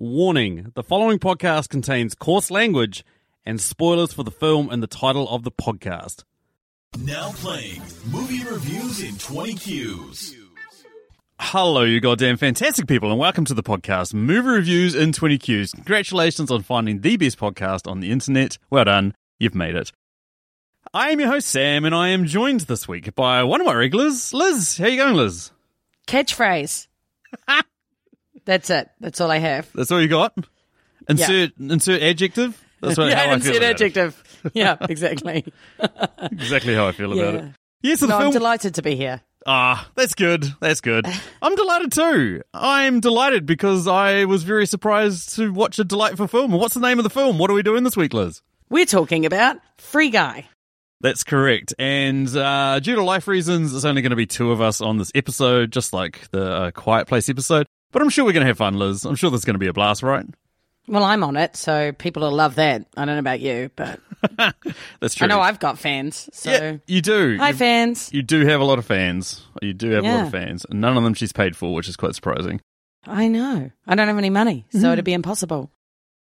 Warning the following podcast contains coarse language and spoilers for the film and the title of the podcast. Now playing movie reviews in 20 Qs. Hello, you goddamn fantastic people, and welcome to the podcast Movie Reviews in 20 Qs. Congratulations on finding the best podcast on the internet. Well done, you've made it. I am your host, Sam, and I am joined this week by one of my regulars, Liz. How you going, Liz? Catchphrase. That's it. That's all I have. That's all you got? Insert insert adjective? That's what, yeah, how I insert feel it. adjective. Yeah, exactly. Exactly how I feel about it. Yes, so the No, I'm delighted to be here. Ah, that's good. That's good. I'm delighted too. I'm delighted because I was very surprised to watch a delightful film. What's the name of the film? What are we doing this week, Liz? We're talking about Free Guy. That's correct. And uh, due to life reasons, it's only going to be two of us on this episode, just like the uh, Quiet Place episode. But I'm sure we're going to have fun, Liz. I'm sure there's going to be a blast, right? Well, I'm on it, so people will love that. I don't know about you, but That's true. I know I've got fans. So, yeah, you do. hi, You- fans. You do have a lot of fans. You do have a lot of fans. And none of them she's paid for, which is quite surprising. I know. I don't have any money, so Mm-hmm. it'd be impossible.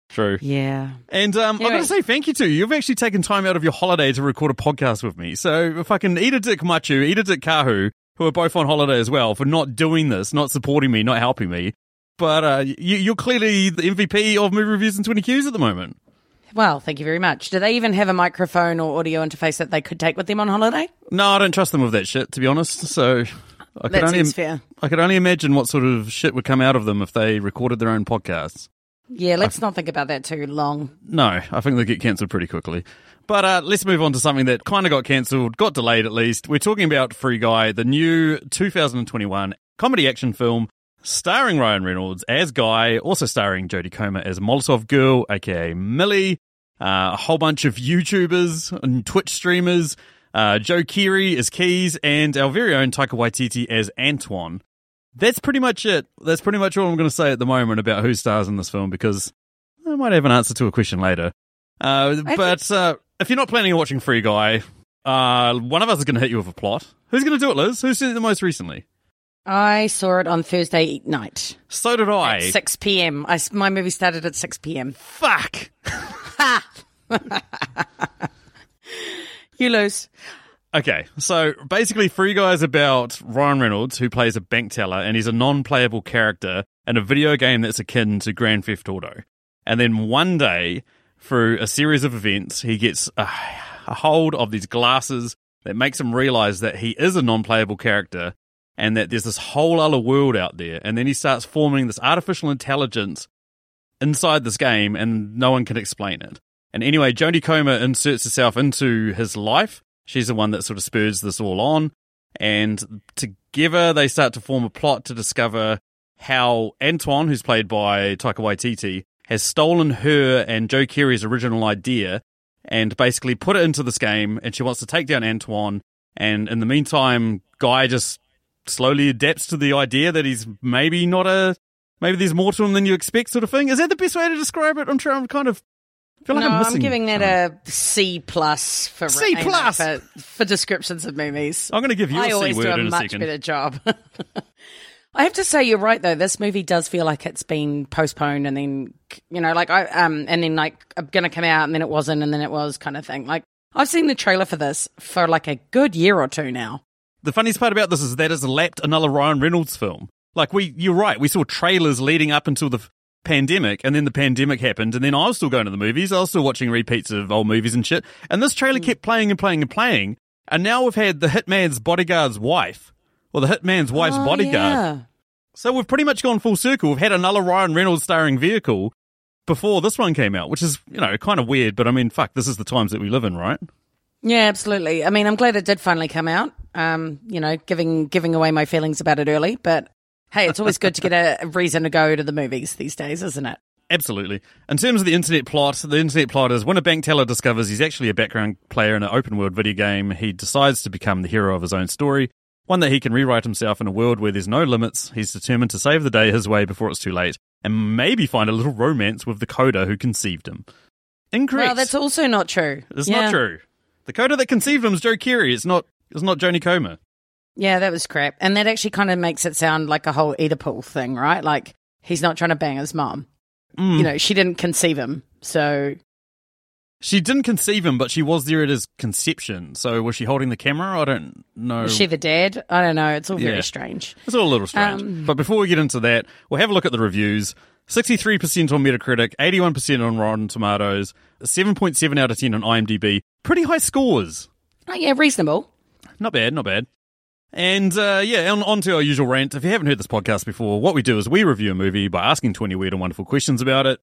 True. Yeah. And um, I've got to say thank you to you. You've actually taken time out of your holiday to record a podcast with me. So if I can eat a dick Machu, eat a dick Kahu, who are both on holiday as well, for not doing this, not supporting me, not helping me. But uh, you, you're clearly the MVP of movie reviews and 20 Qs at the moment. Well, thank you very much. Do they even have a microphone or audio interface that they could take with them on holiday? No, I don't trust them with that shit, to be honest. So I could, That only, fair. I could only imagine what sort of shit would come out of them if they recorded their own podcasts. Yeah, let's not think about that too long. No, I think they get cancelled pretty quickly. But uh, let's move on to something that kind of got cancelled, got delayed at least. We're talking about Free Guy, the new 2021 comedy action film starring Ryan Reynolds as Guy, also starring Jodie Comer as Molotov Girl, aka Millie, uh, a whole bunch of YouTubers and Twitch streamers, uh, Joe Keery as Keys, and our very own Taika Waititi as Antoine. That's pretty much it. That's pretty much all I'm going to say at the moment about who stars in this film because I might have an answer to a question later. Uh, but uh, if you're not planning on watching Free Guy, uh, one of us is going to hit you with a plot. Who's going to do it, Liz? Who's seen it the most recently? I saw it on Thursday night. So did I. At 6 p.m. I my movie started at 6 p.m. Fuck. You lose. Okay, so basically, Free Guy is about Ryan Reynolds, who plays a bank teller, and he's a non-playable character in a video game that's akin to Grand Theft Auto. And then one day, through a series of events, he gets a, a hold of these glasses that makes him realize that he is a non-playable character, and that there's this whole other world out there. And then he starts forming this artificial intelligence inside this game, and no one can explain it. And anyway, Jodie Comer inserts herself into his life. She's the one that sort of spurs this all on. And together they start to form a plot to discover how Antoine, who's played by Taika Waititi, has stolen her and Joe Keery's original idea and basically put it into this game. And she wants to take down Antoine. And in the meantime, Guy just slowly adapts to the idea that he's maybe not a, maybe there's more to him than you expect, sort of thing. Is that the best way to describe it? I'm trying, I'm kind of, feel like no, I'm I'm, giving that something. a C plus for C you know, plus? for, for descriptions of movies. I'm going to give you a I C always do word a in a much second. better job. I have to say you're right though. This movie does feel like it's been postponed and then you know like I um and then like going to come out and then it wasn't and then it was kind of thing. Like I've seen the trailer for this for like a good year or two now. The funniest part about this is that it's lapped another Ryan Reynolds film. Like we, you're right. We saw trailers leading up until the pandemic, and then the pandemic happened, and then I was still going to the movies. I was still watching repeats of old movies and shit. And this trailer kept playing and playing and playing. And now we've had the hitman's bodyguard's wife, or the hitman's wife's Oh, bodyguard. yeah. So we've pretty much gone full circle. We've had another Ryan Reynolds starring vehicle before this one came out, which is you know kind of weird. But I mean, fuck, this is the times that we live in, right? Yeah, absolutely. I mean, I'm glad it did finally come out. Um, you know, giving giving away my feelings about it early, but hey, it's always good to get a reason to go to the movies these days, isn't it? Absolutely. In terms of the internet plot, the internet plot is when a bank teller discovers he's actually a background player in an open world video game, he decides to become the hero of his own story, one that he can rewrite himself in a world where there's no limits. He's determined to save the day his way before it's too late, and maybe find a little romance with the coder who conceived him. Incorrect. Well, that's also not true. It's Yeah. not true. The coder that conceived him is Joe Keery. It's not. It's not Jodie Comer. Yeah, that was crap. And that actually kind of makes it sound like a whole Oedipal thing, right? Like he's not trying to bang his mom. Mm. you know, she didn't conceive him. So She didn't conceive him, but she was there at his conception. So was she holding the camera? I don't know. is she the dad? I don't know. It's all very Yeah. strange. It's all a little strange. Um, but before we get into that, we'll have a look at the reviews. 63% on Metacritic, 81% on Rotten Tomatoes, 7.7 out of 10 on IMDb. Pretty high scores. Oh, yeah, reasonable. Not bad, not bad. And uh, yeah, on, on to our usual rant. If you haven't heard this podcast before, what we do is we review a movie by asking 20 weird and wonderful questions about it.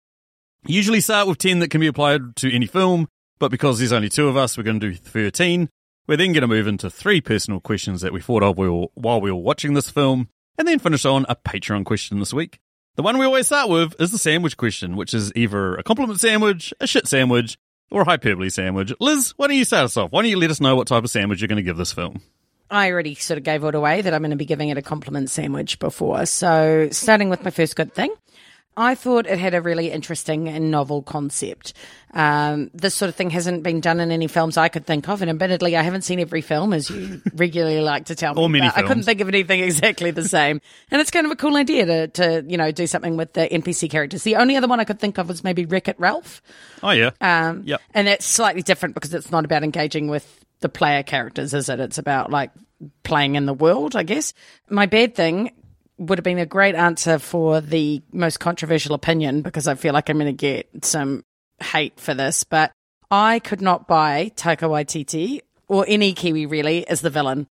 Usually start with 10 that can be applied to any film, but because there's only two of us, we're going to do 13. We're then going to move into three personal questions that we thought of while we were watching this film, and then finish on a Patreon question this week. The one we always start with is the sandwich question, which is either a compliment sandwich, a shit sandwich, or a hyperbole sandwich. Liz, why don't you start us off? Why don't you let us know what type of sandwich you're going to give this film? I already sort of gave it away that I'm going to be giving it a compliment sandwich before. So, starting with my first good thing, I thought it had a really interesting and novel concept. Um, this sort of thing hasn't been done in any films I could think of, and admittedly, I haven't seen every film, as you regularly like to tell me. Or many I couldn't think of anything exactly the same, and it's kind of a cool idea to, to you know do something with the NPC characters. The only other one I could think of was maybe Wreck It Ralph. Oh, yeah. Um, Yep. And it's slightly different because it's not about engaging with the player characters, is it? It's about like playing in the world, I guess. My bad thing would have been a great answer for the most controversial opinion because I feel like I'm going to get some hate for this, but I could not buy Taika Waititi or any Kiwi really as the villain.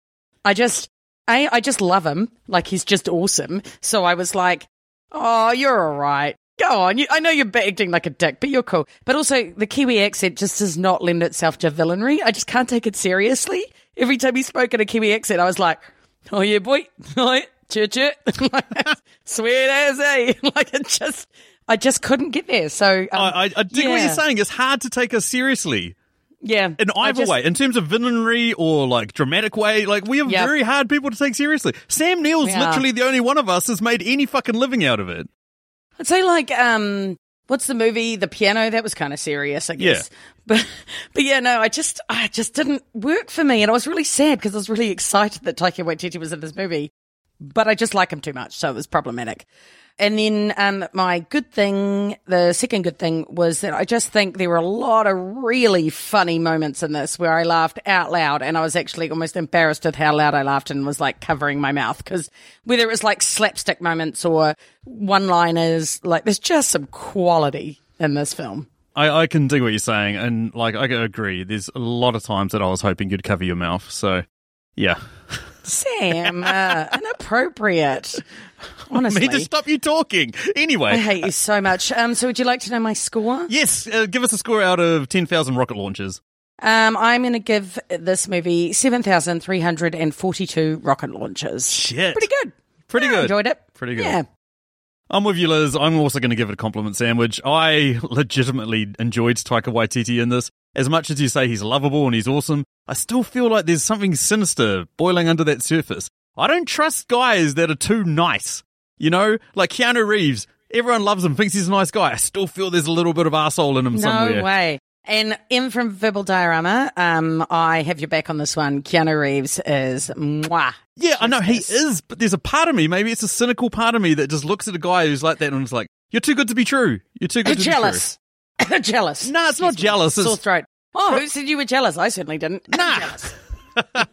I just, I, I just love him. Like he's just awesome. So I was like, oh, you're all right. Go on. You, I know you're acting like a dick, but you're cool. But also, the Kiwi accent just does not lend itself to villainry. I just can't take it seriously. Every time he spoke in a Kiwi accent, I was like, oh yeah, boy. Oh, Chit chit. Sweet as a, Like it just, I just couldn't get there. So, um, I, I, I dig what you're saying. It's hard to take us seriously yeah. in either just- way. In terms of villainry or like dramatic way, like we are Yep. very hard people to take seriously. Sam Neill's We are. literally the only one of us has made any fucking living out of it. I'd say like um what's the movie The Piano that was kind of serious I guess. But but yeah no I just I just didn't work for me and I was really sad because I was really excited that Taika Waititi was in this movie. But I just like him too much so it was problematic. And then um my good thing the second good thing was that I just think there were a lot of really funny moments in this where I laughed out loud and I was actually almost embarrassed with how loud I laughed and was like covering my mouth because whether it was like slapstick moments or one liners, like there's just some quality in this film. I, I can dig what you're saying, and like I agree. There's a lot of times that I was hoping you'd cover your mouth. So, yeah, Sam, uh, inappropriate. Honestly, need to stop you talking. Anyway, I hate you so much. Um, so would you like to know my score? yes, uh, give us a score out of ten thousand rocket launches. Um, I'm going to give this movie 7,342 rocket launches. Shit, Pretty good. pretty Yeah, good. enjoyed it. Pretty good. Yeah. I'm with you, Liz. I'm also going to give it a compliment sandwich. I legitimately enjoyed Taika Waititi in this. As much as you say he's lovable and he's awesome, I still feel like there's something sinister boiling under that surface. I don't trust guys that are too nice. You know, like Keanu Reeves. Everyone loves him, thinks he's a nice guy. I still feel there's a little bit of arsehole in him No somewhere. No way. And M from Verbal Diorama, um, I have your back on this one. Keanu Reeves is mwah. Yeah, I know he is, but there's a part of me, maybe it's a cynical part of me that just looks at a guy who's like that and is like, "You're too good to be true. You're too good to jealous. jealous. No, it's not me. jealous, it's- Sore throat. Oh, who said you were jealous? I certainly didn't. Nah. jealous.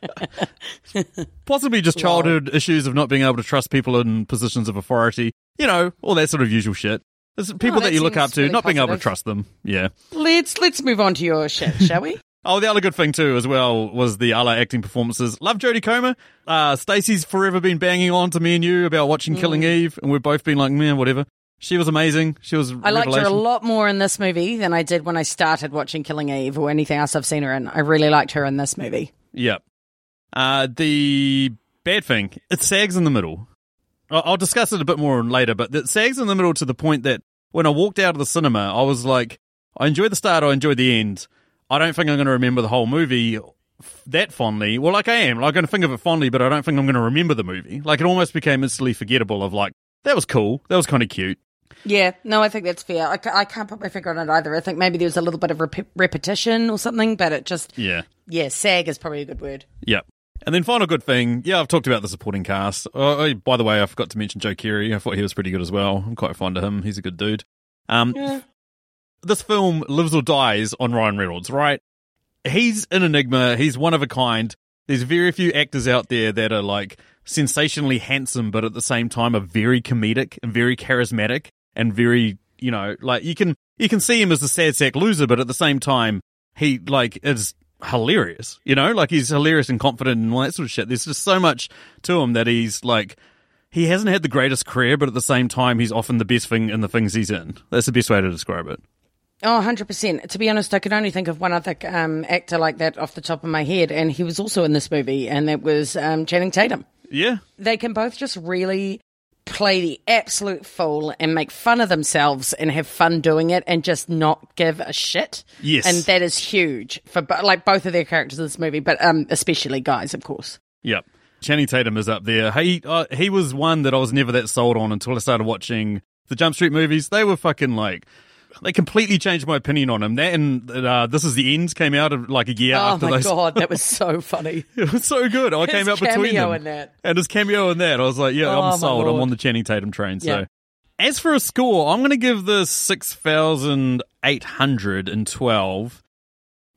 Possibly just childhood issues of not being able to trust people in positions of authority. You know, all that sort of usual shit. People Oh, that that you look up to, really not being able to positive. trust them. Yeah. Let's let's move on to your shit, shall we? Oh, the other good thing too, as well, was the other acting performances. Love Jodie Comer. Uh, Stacey's forever been banging on to me and you about watching Killing Eve, and we've both been like, man, whatever. She was amazing. She was. I liked her a lot more in this movie than I did when I started watching Killing Eve or anything else I've seen her in. I really liked her in this movie. Yep. Uh, the bad thing, it sags in the middle. I- I'll discuss it a bit more later, but it sags in the middle to the point that when I walked out of the cinema, I was like, I enjoyed the start, I enjoyed the end. I don't think I'm going to remember the whole movie that fondly. Well, like I am. Like, I'm going to think of it fondly, but I don't think I'm going to remember the movie. Like, it almost became instantly forgettable of like, that was cool. That was kind of cute. Yeah, no, I think that's fair. I, I can't put my finger on it either. I think maybe there was a little bit of rep- repetition or something, but it just, Yeah. yeah, sag is probably a good word. Yep. And then final good thing, yeah, I've talked about the supporting cast. Uh, oh, by the way, I forgot to mention Joe Keery. I thought he was pretty good as well. I'm quite fond of him. He's a good dude. Um, this film lives or dies on Ryan Reynolds, right? He's an enigma. He's one of a kind. There's very few actors out there that are like sensationally handsome, but at the same time are very comedic and very charismatic and very, you know, like you can you can see him as a sad sack loser, but at the same time he like is hilarious. You know, like he's hilarious and confident and all that sort of shit. There's just so much to him that he's like he hasn't had the greatest career, but at the same time he's often the best thing in the things he's in. That's the best way to describe it. Oh, 100%. To be honest, I could only think of one other um, actor like that off the top of my head, and he was also in this movie, and that was um, Channing Tatum. Yeah. They can both just really play the absolute fool and make fun of themselves and have fun doing it and just not give a shit. Yes. And that is huge for like both of their characters in this movie, but um, especially guys, of course. Yep. Channing Tatum is up there. He uh, he was one that I was never that sold on until I started watching the Jump Street movies. They were fucking like they completely changed my opinion on him. That and uh, this is the end came out of like a year Oh after my those. god, that was so funny. It was so good. I came out between cameo them. in that. And his cameo in that, I was like, yeah, Oh, I'm sold. I'm on the Channing Tatum train. So, Yeah. as for a score, I'm going to give this six thousand eight hundred and twelve,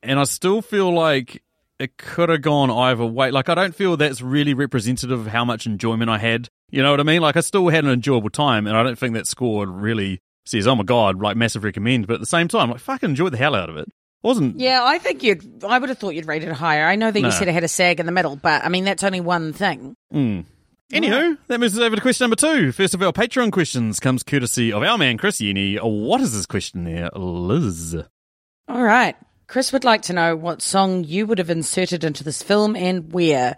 and I still feel like it could have gone either way. Like, I don't feel that's really representative of how much enjoyment I had. You know what I mean? Like, I still had an enjoyable time, and I don't think that score really says, "Oh my god," like massive recommend. But at the same time, like, fucking enjoyed the hell out of it. Wasn't Yeah, I think you'd. I would have thought you'd rate it higher. I know that No. you said it had a sag in the middle, but I mean that's only one thing. Mm. Anywho, that moves us over to question number two. First of our Patreon questions comes courtesy of our man Chris Yeni. What is his question there, Liz? All right, Chris would like to know what song you would have inserted into this film and where.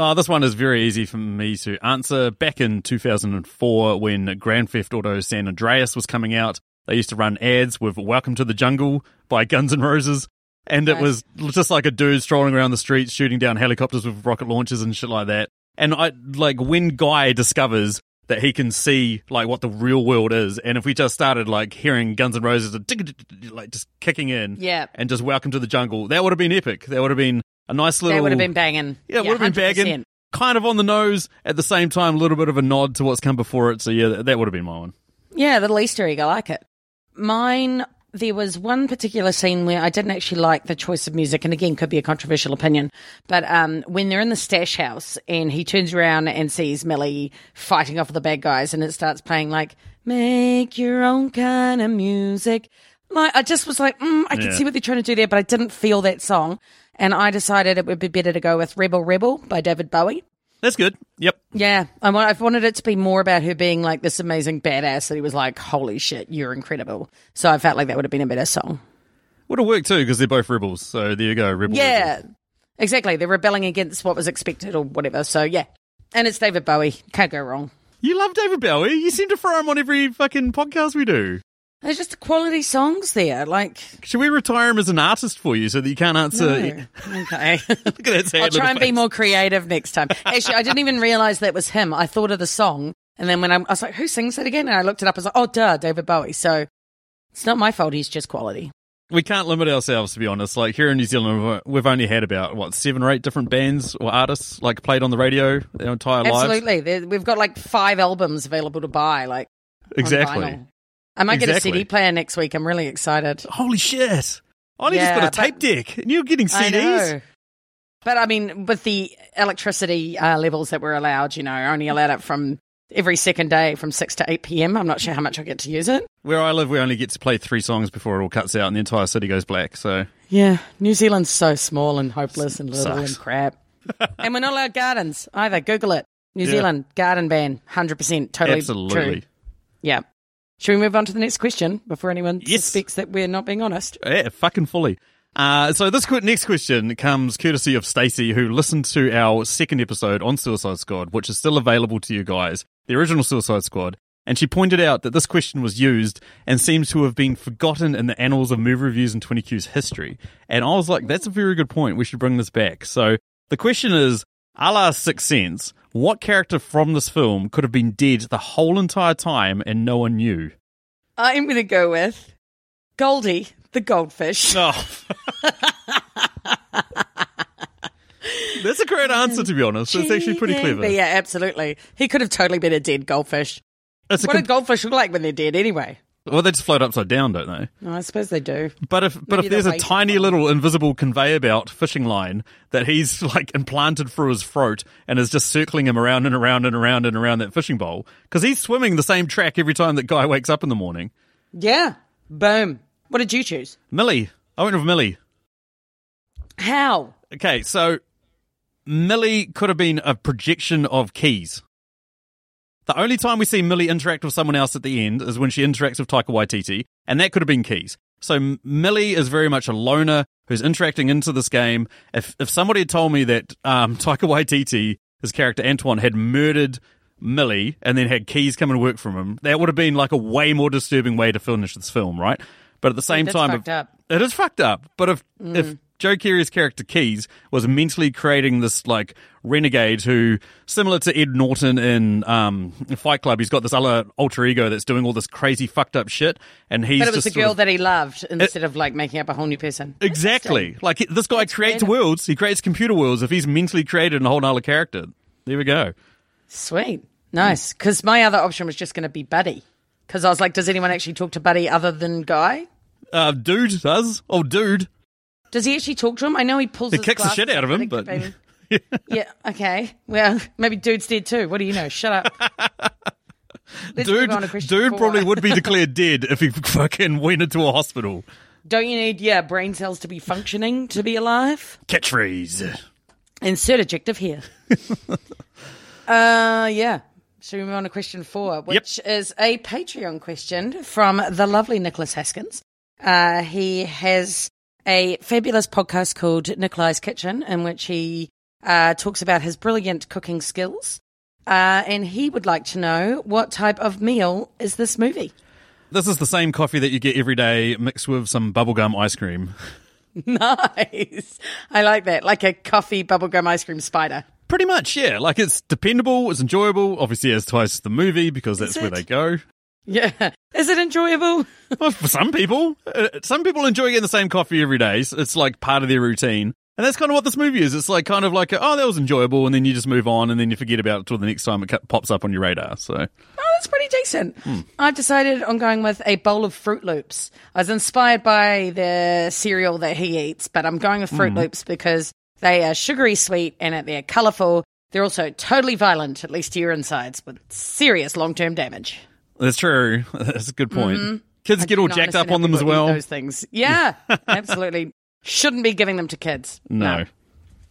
Oh, this one is very easy for me to answer. Back in 2004, when Grand Theft Auto San Andreas was coming out, they used to run ads with Welcome to the Jungle by Guns N' Roses. And it was just like a dude strolling around the streets shooting down helicopters with rocket launchers and shit like that. And I like when Guy discovers that he can see like what the real world is, and if we just started like hearing Guns N' Roses like just kicking in, Yeah. and just Welcome to the Jungle, that would have been epic. That would have been a nice little. That would have been banging. Yeah, it would have been 100%. Kind of on the nose, at the same time, a little bit of a nod to what's come before it. So, yeah, that, that would have been my one. Yeah, the Easter egg. I like it. Mine. There was one particular scene where I didn't actually like the choice of music, and again, could be a controversial opinion. But um, when they're in the stash house and he turns around and sees Millie fighting off the bad guys, and it starts playing like "Make Your Own Kind of Music," like I just was like, mm, I can Yeah. see what they're trying to do there, but I didn't feel that song, and I decided it would be better to go with "Rebel Rebel" by David Bowie. That's good. Yep. Yeah, I I've wanted it to be more about her being like this amazing badass that he was like, holy shit, you're incredible. So I felt like that would have been a better song. Would have worked too, because they're both rebels. So, there you go. Rebel. Yeah, rebel. exactly. They're rebelling against what was expected or whatever. So yeah. And it's David Bowie. Can't go wrong. You love David Bowie. You seem to throw him on every fucking podcast we do. There's just quality songs there. Like, Should we retire him as an artist for you so that you can't answer? no. okay. Look at that sad I'll try and be more creative next time. Actually, I didn't even realize that was him. I thought of the song. And then when I'm, I was like, who sings that again? And I looked it up. I was like, oh, duh, David Bowie. So it's not my fault. He's just quality. We can't limit ourselves, to be honest. Like here in New Zealand, we've- only had about what seven or eight different bands or artists like played on the radio their entire lives. Absolutely. We've got like five albums available to buy. Like Exactly. I might get a CD player next week. I'm really excited. Holy shit! I only Yeah, just got a tape but- deck, and you're getting I CDs. know. But I mean, with the electricity uh, levels that we're allowed, you know, only allowed it from every second day from 6 to 8 p.m. I'm not sure how much I get to use it. Where I live, we only get to play three songs before it all cuts out, and the entire city goes black. So Yeah. New Zealand's so small and hopeless and little Sucks. and crap. and we're not allowed gardens either. Google it. New Yeah. Zealand garden ban, 100% totally absolutely, true. Yeah. Should we move on to the next question before anyone Yes. suspects that we're not being honest? yeah, fucking fully. Uh, so this qu- next question comes courtesy of Stacey, who listened to our second episode on Suicide Squad, which is still available to you guys, the original Suicide Squad. And she pointed out that this question was used and seems to have been forgotten in the annals of movie reviews and 20Q's history. And I was like, that's a very good point. We should bring this back. So the question is, a la Sixth Sense, what character from this film could have been dead the whole entire time and no one knew? I'm going to go with Goldie, the goldfish. Oh. That's a great answer, to be honest. It's actually pretty clever. yeah, absolutely. He could have totally been a dead goldfish. It's What com- do goldfish look like when they're dead anyway? Well, they just float upside down, don't they? No, I suppose they do. But if but Maybe if there's a tiny for little invisible conveyor belt fishing line that he's like implanted through his throat and is just circling him around and around and around and around that fishing bowl because he's swimming the same track every time that guy wakes up in the morning. Yeah. Boom. What did you choose? Millie, I went with Millie. How? Okay, so Millie could have been a projection of Keys. The only time we see Millie interact with someone else at the end is when she interacts with Taika Waititi, and that could have been Keys. So Millie is very much a loner who's interacting into this game. If if somebody had told me that um, Taika Waititi, his character Antoine, had murdered Millie and then had Keys come and work from him, that would have been like a way more disturbing way to finish this film, right? But at the same That's time, fucked if- up. it is fucked up. But if if Joe Keery's character Keys was mentally creating this like renegade who, similar to Ed Norton in um, Fight Club, he's got this other alter ego that's doing all this crazy fucked up shit, and he's But it was the girl of- that he loved instead of like making up a whole new person. exactly like this guy creates creative. worlds. He creates computer worlds. If he's mentally created a whole other character, there we go. Sweet. Nice. Because my other option was just going to be Buddy. Because I was like, does anyone actually talk to Buddy other than Guy? Uh, dude does. Oh, dude. Does he actually talk to him? I know he pulls. He his kicks the shit out of him, but maybe- yeah. Okay. Well, maybe dude's dead too. What do you know? Shut up. Let's Dude, dude four. probably would be declared dead if he fucking went into a hospital. Don't you need yeah brain cells to be functioning to be alive? Catchphrase. Insert adjective here. uh, yeah. Should we move on to question four, which is a Patreon question from the lovely Nicholas Haskins. Uh, he has a fabulous podcast called Nikolis Kitchen, in which he uh, talks about his brilliant cooking skills. Uh, and he would like to know what type of meal is this movie? This is the same coffee that you get every day mixed with some bubblegum ice cream. nice. I like that. Like a coffee bubblegum ice cream spider. Pretty much, yeah. Like it's dependable, it's enjoyable. Obviously, as twice the movie because that's where they go. Yeah. Is it enjoyable? Well, for some people, uh, some people enjoy getting the same coffee every day. So It's like part of their routine. And that's kind of what this movie is. It's like kind of like, oh, that was enjoyable, and then you just move on, and then you forget about it till the next time it pops up on your radar. So, Oh, that's pretty decent. I've decided on going with a bowl of Fruit Loops. I was inspired by the cereal that he eats, but I'm going with Fruit Loops because they are sugary sweet and they're colourful. They're also totally violent, at least to your insides, with serious long term damage. That's true. That's a good point. Mm-hmm. Kids get all jacked up on them as well. Those things. Yeah, absolutely. Shouldn't be giving them to kids. No.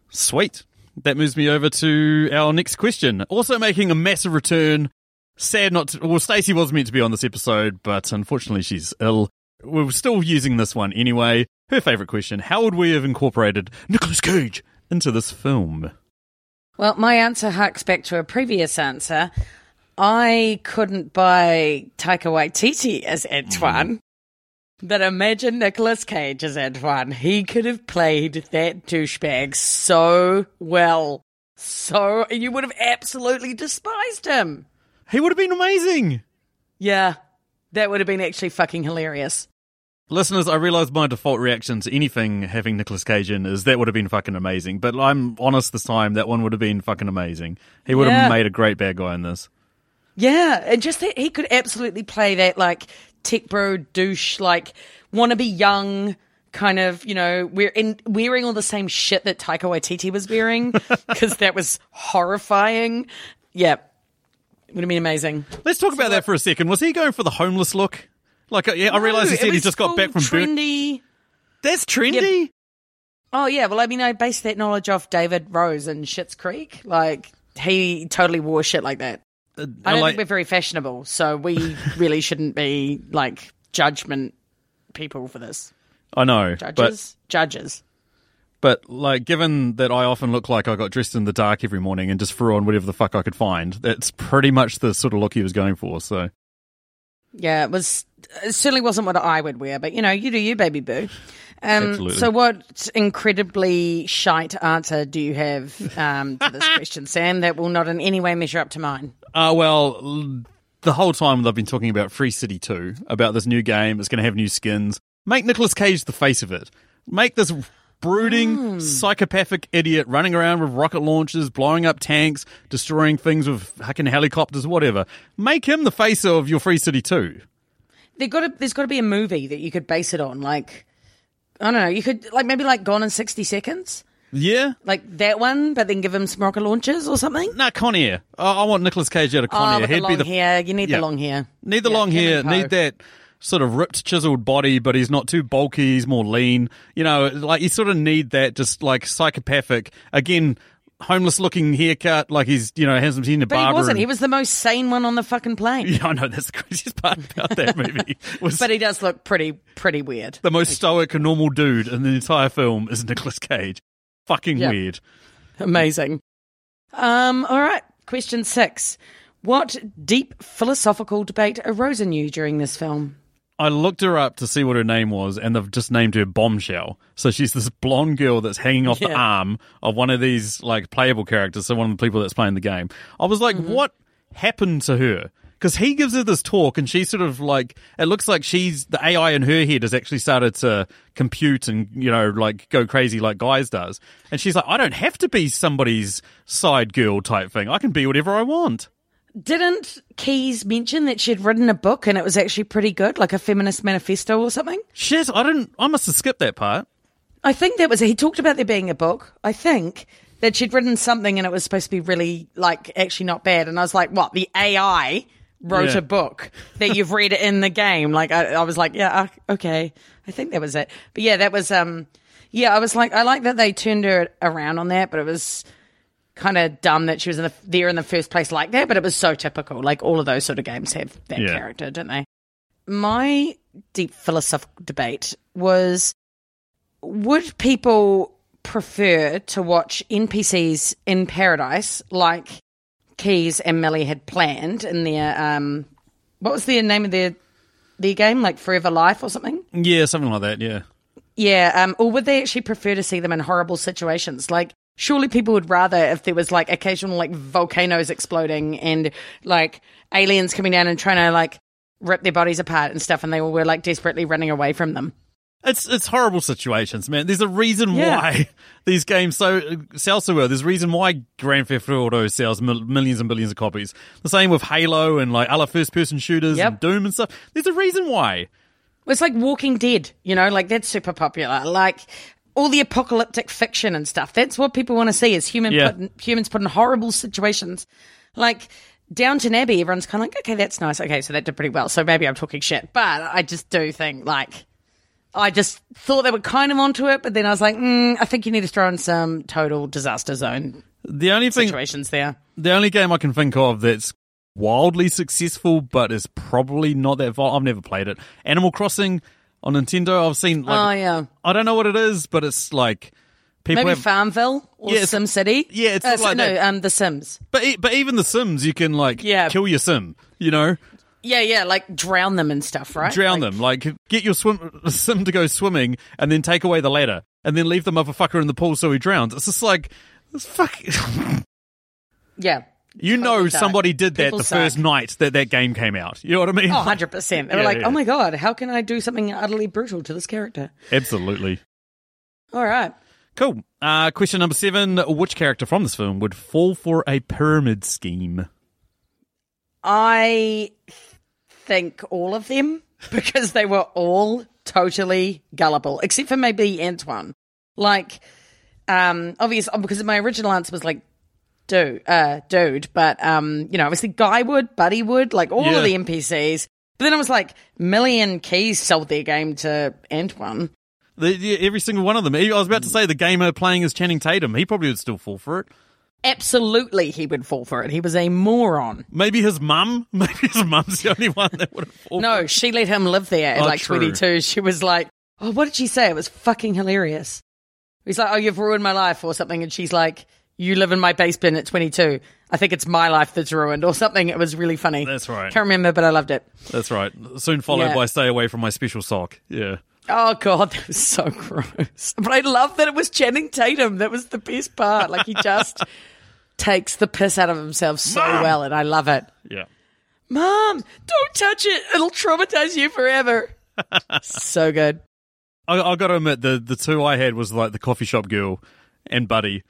Sweet. That moves me over to our next question. Also making a massive return. Sad not to, well, Stacey was meant to be on this episode, but unfortunately she's ill. We're still using this one anyway. Her favourite question How would we have incorporated Nicolas Cage into this film? Well, my answer harks back to a previous answer. I couldn't buy Taika Waititi as Antoine, mm-hmm. but imagine Nicolas Cage as Antoine. He could have played that douchebag so well. So, you would have absolutely despised him. He would have been amazing. Yeah, that would have been actually fucking hilarious. Listeners, I realise my default reaction to anything having Nicolas Cage in is that would have been fucking amazing. But I'm honest this time, that one would have been fucking amazing. He would Yeah. have made a great bad guy in this. Yeah, and just that he could absolutely play that like tech bro douche, like want to be young, kind of, you know, we're in wearing all the same shit that Taika Waititi was wearing because that was horrifying. Yeah, it would have been amazing. Let's talk about that for a second. Was he going for the homeless look? Like, yeah, I realised he said he just got back from Bur- trendy. That's trendy. Oh yeah, well I mean I based that knowledge off David Rose and Schitt's Creek. Like he totally wore shit like that. I don't like- think we're very fashionable, so we really shouldn't be like judgment people for this. I know, but Judges, judges. but like, given that I often look like I got dressed in the dark every morning and just threw on whatever the fuck I could find, that's pretty much the sort of look he was going for. So, Yeah, it was. It certainly wasn't what I would wear, but you know, you do you, baby boo. Um, so, what incredibly shite answer do you have um, to this question, Sam? That will not in any way measure up to mine. uh, well, the whole time they've been talking about Free City 2, about this new game, it's going to have new skins. Make Nicolas Cage the face of it. Make this brooding, psychopathic idiot running around with rocket launchers, blowing up tanks, destroying things with fucking helicopters, whatever. Make him the face of your Free City 2. there got to, there's got to be a movie that you could base it on. Like, I don't know, you could like maybe like Gone in sixty seconds, Yeah. like that one, but then give him some rocket launches or something. Nah, Con Air. I, I want Nicolas Cage out of Con Oh, with He'd long be the hair, you need Yeah. the long hair. Need the Yeah, long hair, need that sort of ripped, chiseled body, but he's not too bulky, he's more lean. You know, like you sort of need that just like psychopathic, again, homeless looking haircut, like he's, you know, hasn't seen a But barber. he wasn't. and- He was the most sane one on the fucking plane. Yeah, I know, that's the craziest part about that movie. Was But he does look pretty, pretty weird. the most stoic and normal dude in the entire film is Nicolas Cage. Fucking Yeah. weird. Amazing. Um, all right. Question six. What deep philosophical debate arose in you during this film? I looked her up to see what her name was, and they've just named her Bombshell. So she's this blonde girl that's hanging off the arm of one of these like playable characters. So one of the people that's playing the game. I was like, Mm-hmm. what happened to her? Because he gives her this talk, and she sort of like it looks like she's the AI in her head has actually started to compute and you know like go crazy like guys does. And she's like, I don't have to be somebody's side girl type thing. I can be whatever I want. Didn't Keys mention that she'd written a book and it was actually pretty good, like a feminist manifesto or something? Shit, I didn't. I must have skipped that part. I think that was he talked about there being a book. I think that she'd written something and it was supposed to be really like actually not bad. And I was like, what? The AI wrote Yeah. a book that you've read in the game. Like I, I was like, yeah, uh, okay. I think that was it. But yeah, that was um, yeah. I was like, I like that they turned her around on that, but it was kind of dumb that she was in the, there in the first place like that. But it was so typical. Like all of those sort of games have that Yeah. character, don't they? My deep philosophical debate was would people prefer to watch NPCs in paradise like Keys and Millie had planned in their um what was the name of their their game like Forever Life or something? Yeah, something like that. Yeah. Yeah, um or would they actually prefer to see them in horrible situations like Surely people would rather if there was like occasional like volcanoes exploding and like aliens coming down and trying to like rip their bodies apart and stuff and they were like desperately running away from them. It's it's horrible situations, man. There's a reason Yeah. why these games so sell so well. There's a reason why Grand Theft Auto sells mil- millions and billions of copies. The same with Halo and like other first person shooters Yep. and Doom and stuff. There's a reason why. It's like Walking Dead, you know, like that's super popular. Like all the apocalyptic fiction and stuff. That's what people want to see is human Yeah. put in, humans put in horrible situations. Like Downton Abbey, everyone's kind of like, okay, that's nice. Okay, so that did pretty well. So maybe I'm talking shit, but I just do think like. I just thought they were kind of onto it, but then I was like, mm, I think you need to throw in some total disaster zone The only thing, situations there. the only game I can think of that's wildly successful, but is probably not that. Vol- I've never played it. Animal Crossing on Nintendo. I've seen. Like, oh yeah, I don't know what it is, but it's like people maybe have. Farmville or Yeah, it's- SimCity. yeah, it's uh, like no, that. um, The Sims. but but even the Sims, you can like Yeah. kill your Sim. You know. Yeah, yeah, like drown them and stuff, right? drown Like- them. Like get your swim sim to go swimming, and then take away the ladder, and then leave the motherfucker in the pool so he drowns. It's just like, it's fuck. Yeah. You know, Totally somebody did that People the suck. first night that that game came out. You know what I mean? Oh, 100%. They were Yeah, like, yeah. oh my God, how can I do something utterly brutal to this character? Absolutely. All right. Cool. Uh, question number seven: Which character from this film would fall for a pyramid scheme? I think all of them because they were all totally gullible, except for maybe Antoine. Like, um, obviously, because my original answer was like, dude, uh, dude, but, um, you know, obviously Guy would, Buddy would, like all Yeah. of the NPCs. But then I was like, Million Keys sold their game to Antoine. The, yeah, every single one of them. I was about to say the gamer playing as Channing Tatum. He probably would still fall for it. Absolutely, he would fall for it. He was a moron. Maybe his mum. Maybe his mum's the only one that would have fallen. For it. No, she let him live there at Oh, like true. 22. She was like, oh, what did she say? It was fucking hilarious. He's like, oh, you've ruined my life or something. And she's like, you live in my basement at 22. I think it's my life that's ruined or something. It was really funny. That's right. Can't remember, but I loved it. That's right. Soon followed Yeah. by "Stay away from my special sock." Yeah. Oh, God, that was so gross. But I love that it was Channing Tatum. That was the best part. Like, he just takes the piss out of himself so Mom! well, and I love it. Yeah. Mom, don't touch it. It'll traumatize you forever. so good. I, I got to admit, the the two I had was like the coffee shop girl and Buddy,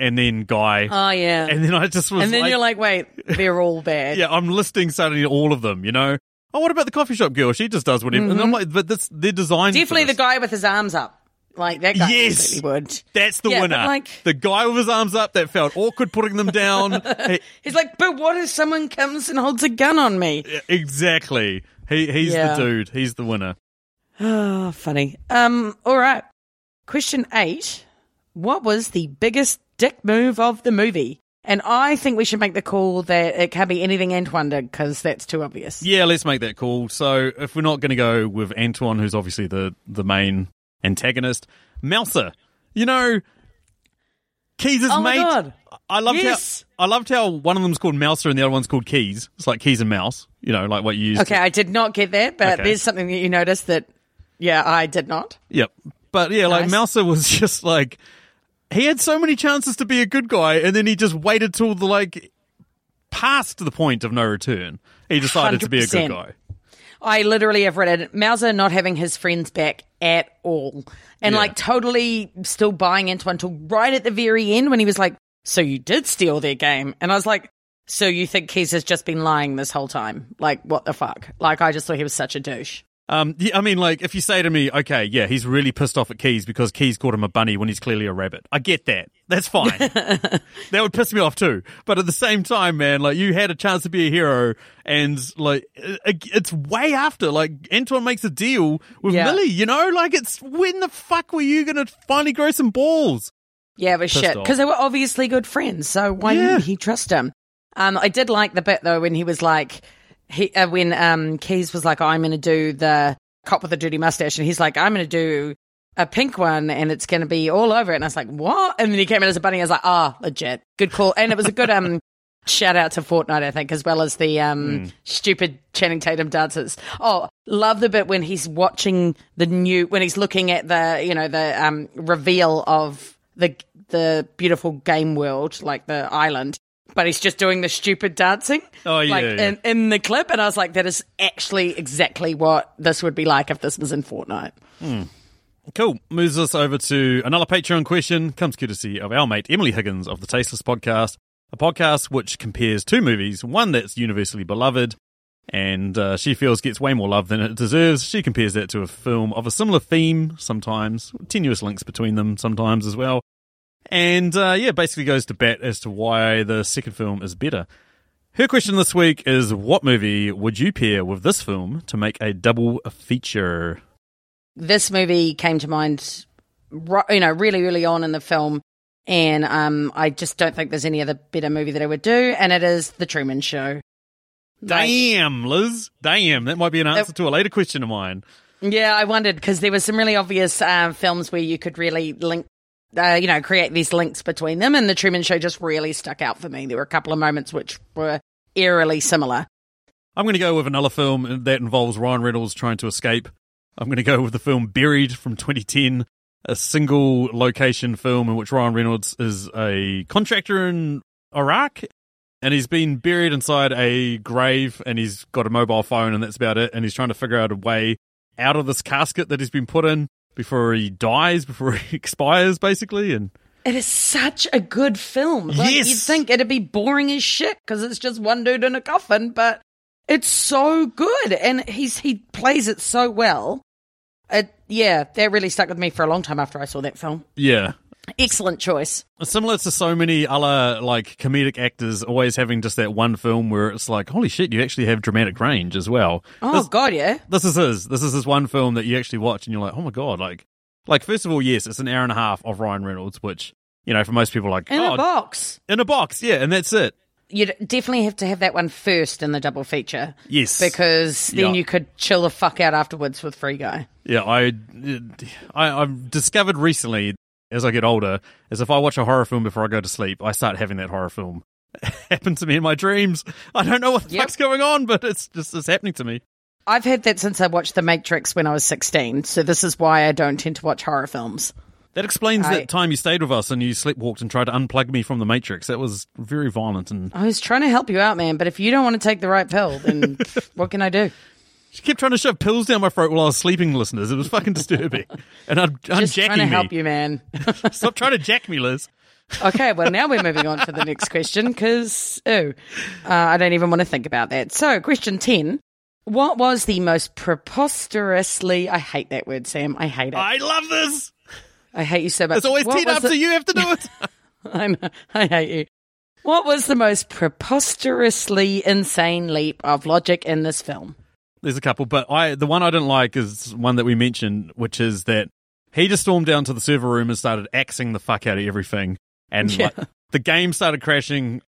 and then Guy, Oh, yeah. and then I just was And then like, you're like, wait, they're all bad. yeah, I'm listing suddenly all of them, you know. oh, what about the coffee shop girl? She just does whatever. And I'm like, but this, they're designed. for Mm-hmm. Definitely the guy with his arms up. Like that guy Yes. would. That's the Yeah, winner. like- the guy with his arms up that felt awkward putting them down. He- He's like, but what if someone comes and holds a gun on me? exactly. He he's Yeah. the dude. He's the winner. Oh, funny. Um, all right. Question eight. What was the biggest dick move of the movie? And I think we should make the call that it can't be anything Antoine did because that's too obvious. Yeah, let's make that call. So if we're not going to go with Antoine, who's obviously the the main antagonist, Mouser. You know, Keys' Oh mate. God. I loved Yes. how I loved how one of them's called Mouser and the other one's called Keys. It's like Keys and Mouse. You know, like what you use. Okay, I did not get that, but Okay. there's something that you noticed that, yeah, I did not. Yep. But yeah, like Mouser was just like he had so many chances to be a good guy, and then he just waited till the like past the point of no return. He decided to be a good guy. I literally have read it. Mouser not having his friends back at all. And Yeah. like totally still buying into until right at the very end when he was like, So you did steal their game. And I was like, So you think Keys has just been lying this whole time? Like, what the fuck? Like, I just thought he was such a douche. Um, yeah, I mean, like, if you say to me, okay, yeah, he's really pissed off at Keys because Keys called him a bunny when he's clearly a rabbit. I get that. That's fine. that would piss me off too. But at the same time, man, like, you had a chance to be a hero, and like, it's way after. Like, Antoine makes a deal with Yeah. Millie. You know, like, it's when the fuck were you gonna finally grow some balls? Yeah, it was Pissed shit. Because they were obviously good friends. So why Yeah. didn't he trust him? Um, I did like the bit though when he was like, he uh, when um Keys was like, I'm going to do the cop with the dirty mustache, and he's like, I'm going to do a pink one, and it's going to be all over it. And I was like, what? And then he came in as a bunny. I was like, ah, legit, good call. And it was a good um. Shout out to Fortnite, I think, as well as the um, stupid Channing Tatum dances. Oh, love the bit when he's watching the new, when he's looking at the, you know, the um, reveal of the the beautiful game world, like the island, but he's just doing the stupid dancing. Oh, yeah, like yeah. In, in the clip, and I was like, that is actually exactly what this would be like if this was in Fortnite. Cool. Moves us over to another Patreon question. Comes courtesy of our mate Emily Higgins of the Tasteless Podcast, a podcast which compares two movies, one that's universally beloved and uh, she feels gets way more love than it deserves. She compares that to a film of a similar theme, sometimes tenuous links between them, sometimes as well. And uh, yeah, basically goes to bat as to why the second film is better. Her question this week is: What movie would you pair with this film to make a double feature? This movie came to mind, you know, really early on in the film, and um, I just don't think there's any other better movie that I would do, and it is The Truman Show. Like- Damn, Liz. Damn, that might be an answer to a later question of mine. Yeah, I wondered because there were some really obvious uh, films where you could really link, uh, you know, create these links between them, and The Truman Show just really stuck out for me. There were a couple of moments which were eerily similar. I'm going to go with another film that involves Ryan Reynolds trying to escape. I'm going to go with the film Buried from 2010, a single location film in which Ryan Reynolds is a contractor in Iraq and he's been buried inside a grave and he's got a mobile phone and that's about it. And he's trying to figure out a way out of this casket that he's been put in before he dies, before he expires, basically. And It is such a good film. Like, Yes. You'd think it'd be boring as shit because it's just one dude in a coffin, but it's so good, and he's he plays it so well. It, yeah, that really stuck with me for a long time after I saw that film. yeah, Excellent choice. Similar to so many other like comedic actors always having just that one film where it's like, holy shit, you actually have dramatic range as well. Oh This, God, yeah. this is his. This is his one film that you actually watch and you're like, oh my god, like, like first of all, yes, it's an hour and a half of Ryan Reynolds, which you know for most people like In oh, a box. in a box, yeah, and that's it. You'd definitely have to have that one first in the double feature. Yes. Because then Yeah. you could chill the fuck out afterwards with Free Guy. Yeah, I, I I've discovered recently as I get older is if I watch a horror film before I go to sleep, I start having that horror film happen to me in my dreams. I don't know what the Yep. fuck's going on, but it's just it's happening to me. I've had that since I watched The Matrix when I was 16, so this is why I don't tend to watch horror films. That explains I- that time you stayed with us and you sleepwalked and tried to unplug me from the Matrix. That was very violent and I was trying to help you out, man, but if you don't want to take the right pill, then what can I do? She kept trying to shove pills down my throat while I was sleeping, listeners. It was fucking disturbing. And I'm, I'm Just trying jacking to me. help you, man. Stop trying to jack me, Liz. Okay, well, now we're moving on to the next question because, oh, uh, I don't even want to think about that. So, question 10 What was the most preposterously? I hate that word, Sam. I hate it. I, love this. I hate you so much. It's always What teed was up, so you have to do it. I know. I hate you. What was the most preposterously insane leap of logic in this film? There's a couple, but I the one I didn't like is one that we mentioned, which is that he just stormed down to the server room and started axing the fuck out of everything, and Yeah. like, the game started crashing.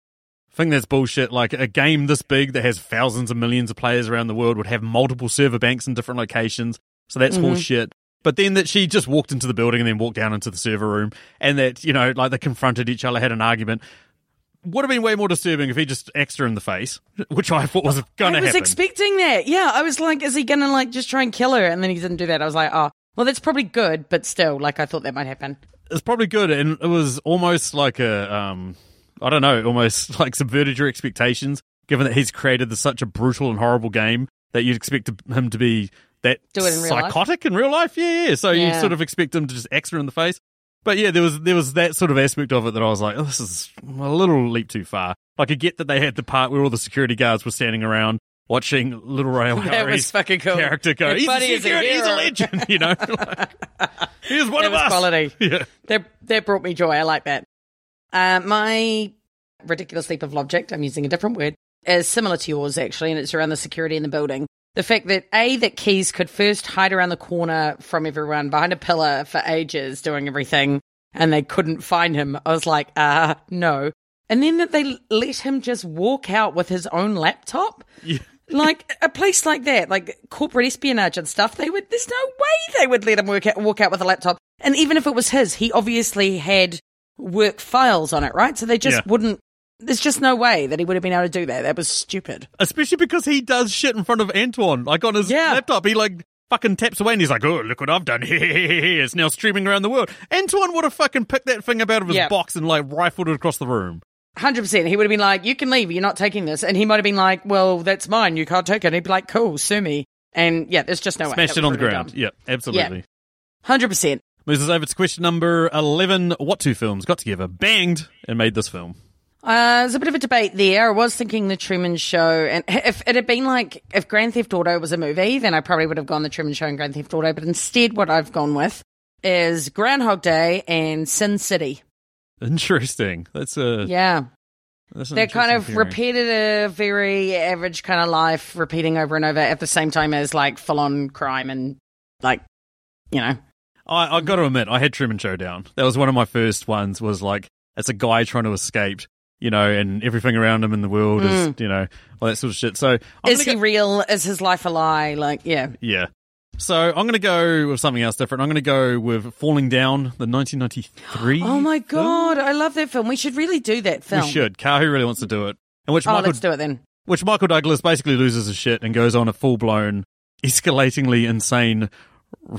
I think that's bullshit. Like a game this big that has thousands of millions of players around the world would have multiple server banks in different locations, so that's Mm-hmm. horseshit. But then that she just walked into the building and then walked down into the server room, and that you know, like they confronted each other, had an argument. Would have been way more disturbing if he just axed her in the face, which I thought was going to happen. I was expecting that. Yeah, I was like, is he gonna like just try and kill her? And then he didn't do that. I was like, oh, well, that's probably good, but still, like, I thought that might happen. it's probably good and it was almost like a um i don't know almost like subverted your expectations given that he's created this, such a brutal and horrible game that you'd expect him to be that Do it in real life? psychotic in real life yeah yeah so you sort of expect him to just extra in the face but yeah there was there was that sort of aspect of it that i was like oh, this is a little leap too far like i get that they had the part where all the security guards were standing around watching little ray That was fucking cool. character go he's, a is a he's a legend you know like, he's one That of us quality. yeah That that brought me joy. I like that. Uh, my ridiculous leap of logic, I'm using a different word, is similar to yours actually, and it's around the security in the building. The fact that A, that Keys could first hide around the corner from everyone behind a pillar for ages doing everything and they couldn't find him. I was like, uh, no. And then that they let him just walk out with his own laptop. Yeah. Like a place like that, like corporate espionage and stuff, they would. There's no way they would let him work out, walk out with a laptop. And even if it was his, he obviously had work files on it, right? So they just Yeah. wouldn't. There's just no way that he would have been able to do that. That was stupid. Especially because he does shit in front of Antoine, like on his Yeah. laptop. He like fucking taps away and he's like, "Oh, look what I've done! it's now streaming around the world." Antoine would have fucking picked that thing up out of his Yeah. box and like rifled it across the room. Hundred percent. He would have been like, "You can leave. You're not taking this." And he might have been like, "Well, that's mine. You can't take it." And he'd be like, "Cool, sue me." And yeah, there's just no way. Smashed it on the ground. Yeah, absolutely. Hundred percent. Moves us over to question number eleven. What two films got together, banged, and made this film? Uh, there's a bit of a debate there. I was thinking the Truman Show, and if it had been like if Grand Theft Auto was a movie, then I probably would have gone the Truman Show and Grand Theft Auto. But instead, what I've gone with is Groundhog Day and Sin City. Interesting. That's a Yeah, that's they're kind of theory. repetitive, very average kind of life, repeating over and over at the same time as like full on crime and like, you know, I, I got to admit, I had Truman Show down. That was one of my first ones. Was like it's a guy trying to escape, you know, and everything around him in the world is, you know, all that sort of shit. So I'm Mm. is he go- real? Is his life a lie? Like, yeah, Yeah. So I'm going to go with something else different. I'm going to go with Falling Down, the 1993. Oh my god, I love that film. We should really do that film. We should. Kahu really wants to do it. And which Oh, Michael, let's do it then. which Michael Douglas basically loses his shit and goes on a full blown, escalatingly insane,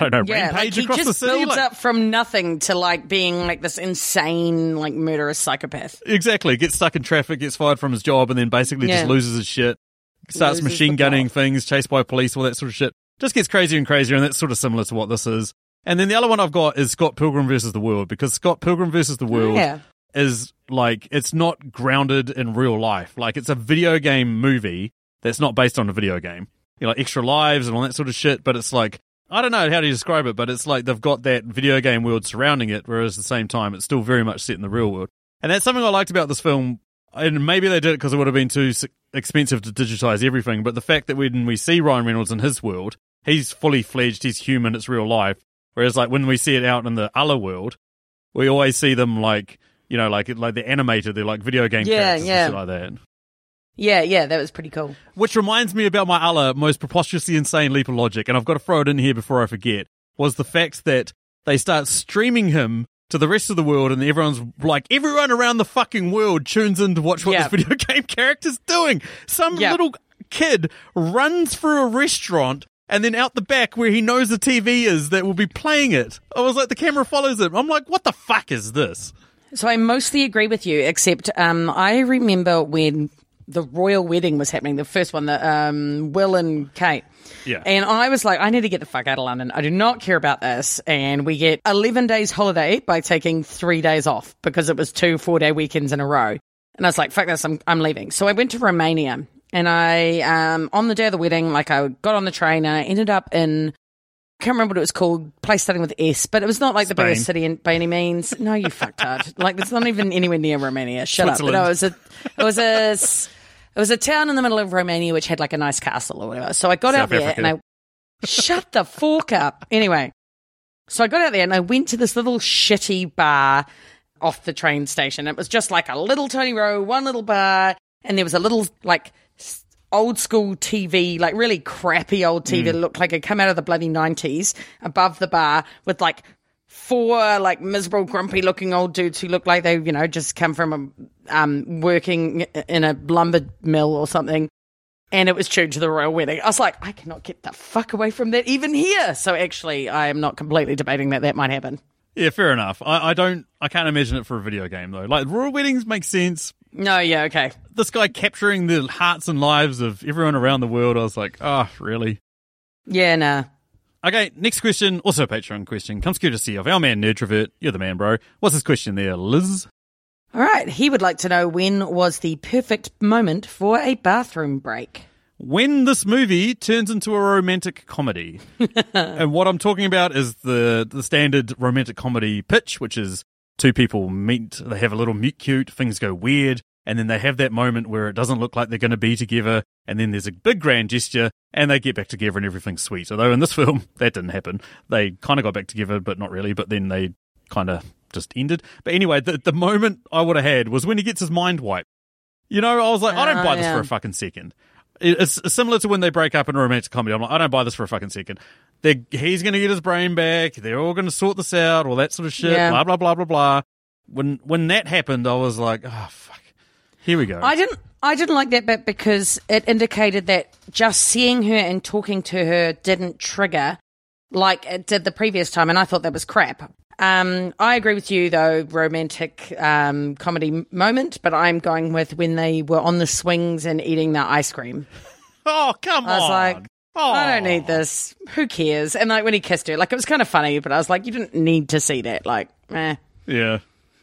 I don't know, Yeah, like rampage he across just the city. builds like- up from nothing to like being like this insane, like murderous psychopath. Exactly. Gets stuck in traffic, gets fired from his job, and then basically just loses his shit. Starts Loses machine gunning things, chased by police, all that sort of shit. Just gets crazier and crazier, and that's sort of similar to what this is. And then the other one I've got is Scott Pilgrim versus the World, because Scott Pilgrim versus the World Yeah. is like, it's not grounded in real life. Like, it's a video game movie that's not based on a video game. You know, like extra lives and all that sort of shit, but it's like, I don't know how to describe it, but it's like they've got that video game world surrounding it, whereas at the same time, it's still very much set in the real world. And that's something I liked about this film. And maybe they did it because it would have been too expensive to digitize everything. But the fact that when we see Ryan Reynolds in his world, he's fully fledged, he's human, it's real life. Whereas like when we see it out in the other world, we always see them like you know like like they're animated, they're like video game Yeah, characters yeah. and shit like that. Yeah, yeah, that was pretty cool. Which reminds me about my other most preposterously insane leap of logic, and I've got to throw it in here before I forget, was the fact that they start streaming him to the rest of the world, and everyone's like, everyone around the fucking world tunes in to watch what Yeah. this video game character's doing. Some Yeah. little kid runs through a restaurant. And then out the back where he knows the TV is that will be playing it. I was like, the camera follows him. I'm like, what the fuck is this? So I mostly agree with you, except um, I remember when the royal wedding was happening, the first one, the um, Will and Kate. Yeah. And I was like, I need to get the fuck out of London. I do not care about this. And we get 11 days holiday by taking three days off because it was two four day weekends in a row. And I was like, fuck this, I'm, I'm leaving. So I went to Romania and I um on the day of the wedding, like I got on the train and I ended up in. I can't remember what it was called, place starting with S, but it was not like the Spain. biggest city in, by any means. No, you fucktard. Like it's not even anywhere near Romania. Shut up. But no, it was a, it was a, it was a town in the middle of Romania which had like a nice castle or whatever. So I got out South there Africa. and I shut the fork up. Anyway, so I got out there and I went to this little shitty bar off the train station. It was just like a little tiny row, one little bar, and there was a little like old school TV, like really crappy old TV mm. that looked like it come out of the bloody nineties above the bar with like four like miserable, grumpy looking old dudes who look like they, you know, just come from a, um, working in a lumber mill or something. And it was tuned to the royal wedding. I was like, I cannot get the fuck away from that even here. So actually, I am not completely debating that that might happen. Yeah, fair enough. I, I don't. I can't imagine it for a video game though. Like royal weddings make sense. No, yeah, okay. This guy capturing the hearts and lives of everyone around the world. I was like, oh, really? Yeah, nah. Okay, next question, also a Patreon question, comes courtesy of our man Nerdtrovert. You're the man, bro. What's his question there, Liz? All right. He would like to know when was the perfect moment for a bathroom break. When this movie turns into a romantic comedy. and what I'm talking about is the, the standard romantic comedy pitch, which is two people meet, they have a little meet cute, things go weird, and then they have that moment where it doesn't look like they're going to be together, and then there's a big grand gesture, and they get back together and everything's sweet. Although in this film, that didn't happen. They kind of got back together, but not really, but then they kind of just ended. But anyway, the, the moment I would have had was when he gets his mind wiped. You know, I was like, I don't buy this yeah. for a fucking second. It's similar to when they break up in a romantic comedy. I'm like, I don't buy this for a fucking second. They're, he's going to get his brain back. They're all going to sort this out, all that sort of shit. Yeah. Blah blah blah blah blah. When when that happened, I was like, oh fuck, here we go. I didn't. I didn't like that bit because it indicated that just seeing her and talking to her didn't trigger like it did the previous time, and I thought that was crap. Um, I agree with you though, romantic um, comedy moment, but I'm going with when they were on the swings and eating the ice cream. oh come on! I was on. like, oh. I don't need this. Who cares? And like when he kissed her, like it was kind of funny, but I was like, you didn't need to see that. Like, eh. Yeah.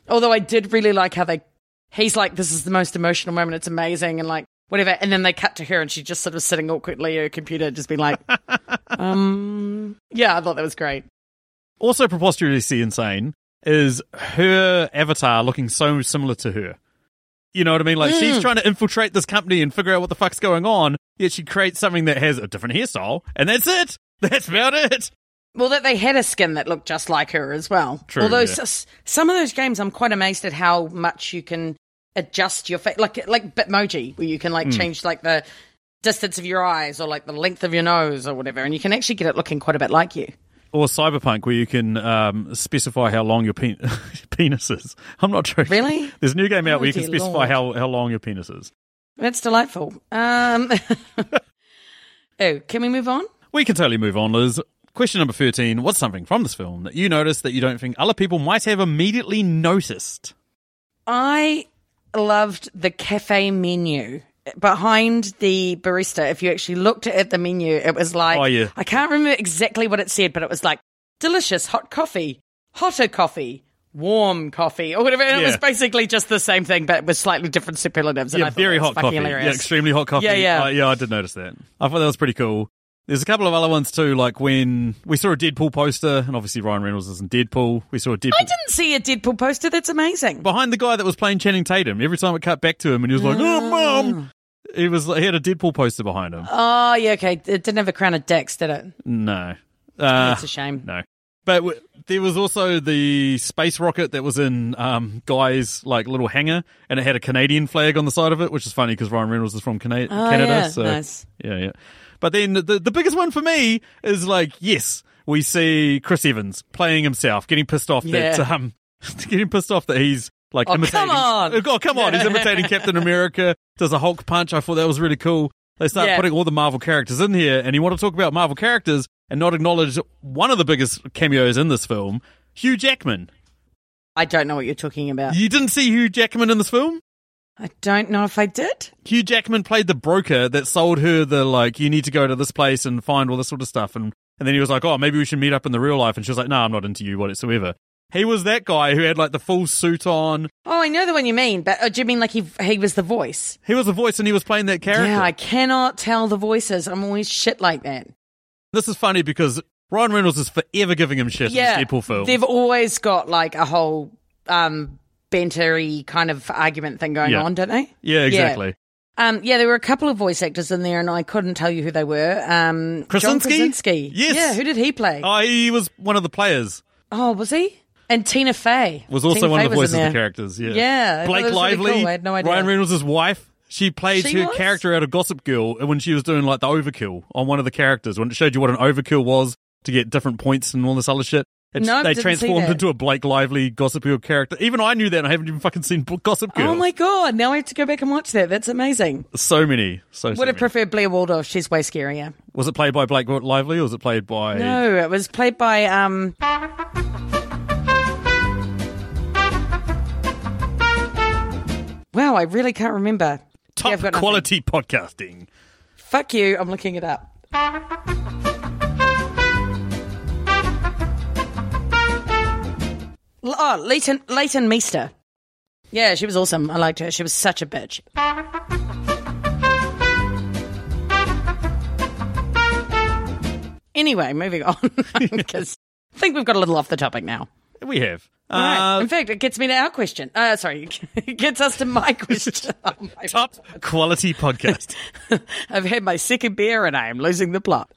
Although I did really like how they, he's like, this is the most emotional moment. It's amazing. And like, whatever. And then they cut to her and she's just sort of sitting awkwardly at her computer, just being like, um, yeah, I thought that was great. Also preposterously insane is her avatar looking so similar to her. You know what I mean? Like Mm. she's trying to infiltrate this company and figure out what the fuck's going on, yet she creates something that has a different hairstyle, and that's it. That's about it. Well, that they had a skin that looked just like her as well. True, Although yeah. s- some of those games, I'm quite amazed at how much you can adjust your face, like like Bitmoji, where you can like change like the distance of your eyes or like the length of your nose or whatever, and you can actually get it looking quite a bit like you. Or Cyberpunk, where you can um, specify how long your pen- penis is. I'm not joking. Really? There's a new game out Oh, where you can specify Lord. how, how long your penis is. That's delightful. Um, oh, can we move on? We can totally move on, Liz. Question number 13. What's something from this film that you noticed that you don't think other people might have immediately noticed? I loved the cafe menu. Behind the barista, if you actually looked at the menu, it was like, Oh, yeah. I can't remember exactly what it said, but it was like delicious hot coffee, hotter coffee, warm coffee, or whatever. And it was basically just the same thing, but with slightly different superlatives. And yeah, I thought very hot coffee. Hilarious. Yeah, extremely hot coffee. Yeah, yeah. Uh, yeah, I did notice that. I thought that was pretty cool. There's a couple of other ones too, like when we saw a Deadpool poster, and obviously Ryan Reynolds is in Deadpool. We saw a Deadpool I didn't see a Deadpool poster. That's amazing. behind the guy that was playing Channing Tatum. Every time it cut back to him, and he was like, "Oh, mom," he was he had a Deadpool poster behind him. Oh, yeah, okay. It didn't have a crown of dicks, did it? No, uh, That's a shame. no. But w- there was also the space rocket that was in um, Guy's like little hangar, and it had a Canadian flag on the side of it, which is funny because Ryan Reynolds is from Cana- Oh, Canada. yeah, so nice. yeah, yeah. But then the the biggest one for me is like, yes, we see Chris Evans playing himself, getting pissed off that um, getting pissed off that he's like Oh, imitating. come on. Oh, come on! He's imitating Captain America. Does a Hulk punch? I thought that was really cool. They start Yeah. putting all the Marvel characters in here, and you want to talk about Marvel characters and not acknowledge one of the biggest cameos in this film, Hugh Jackman. I don't know what you're talking about. You didn't see Hugh Jackman in this film? I don't know if I did. Hugh Jackman played the broker that sold her the like you need to go to this place and find all this sort of stuff and and then he was like, "Oh, maybe we should meet up in the real life." And she was like, "No, I'm not into you whatsoever." He was that guy who had like the full suit on. Oh, I know the one you mean, but uh, do you mean like he he was the voice? He was the voice and he was playing that character. Yeah, I cannot tell the voices. I'm always shit like that. This is funny because Ryan Reynolds is forever giving him shit Yeah, in Deadpool film. they've always got like a whole um bantery kind of argument thing going Yeah. on, don't they? yeah, exactly. Um, yeah, there were a couple of voice actors in there, and I couldn't tell you who they were. Um, Krasinski? Krasinski. Yes. Yeah, who did he play? Oh, he was one of the players. Oh, was he? And Tina Fey Was also Tina one Fey of the voices of the characters. Yeah. Yeah, Blake was really Lively. cool. I had no idea. Ryan Reynolds' wife. She played She her was? character out of Gossip Girl when she was doing like the overkill on one of the characters when it showed you what an overkill was to get different points and all this other shit. No, they transformed into a Blake Lively Gossip Girl character. Even I knew that. and I haven't even fucking seen Gossip Girl. Oh my god! Now I have to go back and watch that. That's amazing. So many. So, so Would have many. preferred Blair Waldorf. She's way scarier. Was it played by Blake Lively or was it played by? No, it was played by um. Wow, I really can't remember. Top Yeah, nothing. quality podcasting. Fuck you! I'm looking it up. Oh, Leighton Leighton Meester. Yeah, she was awesome. I liked her. She was such a bitch. Anyway, moving on because I think we've got a little off the topic now. We have. All right. Uh, In fact, it gets me to our question. Uh, sorry, it gets us to my question. Oh, my- top quality podcast. I've had my second beer and I am losing the plot.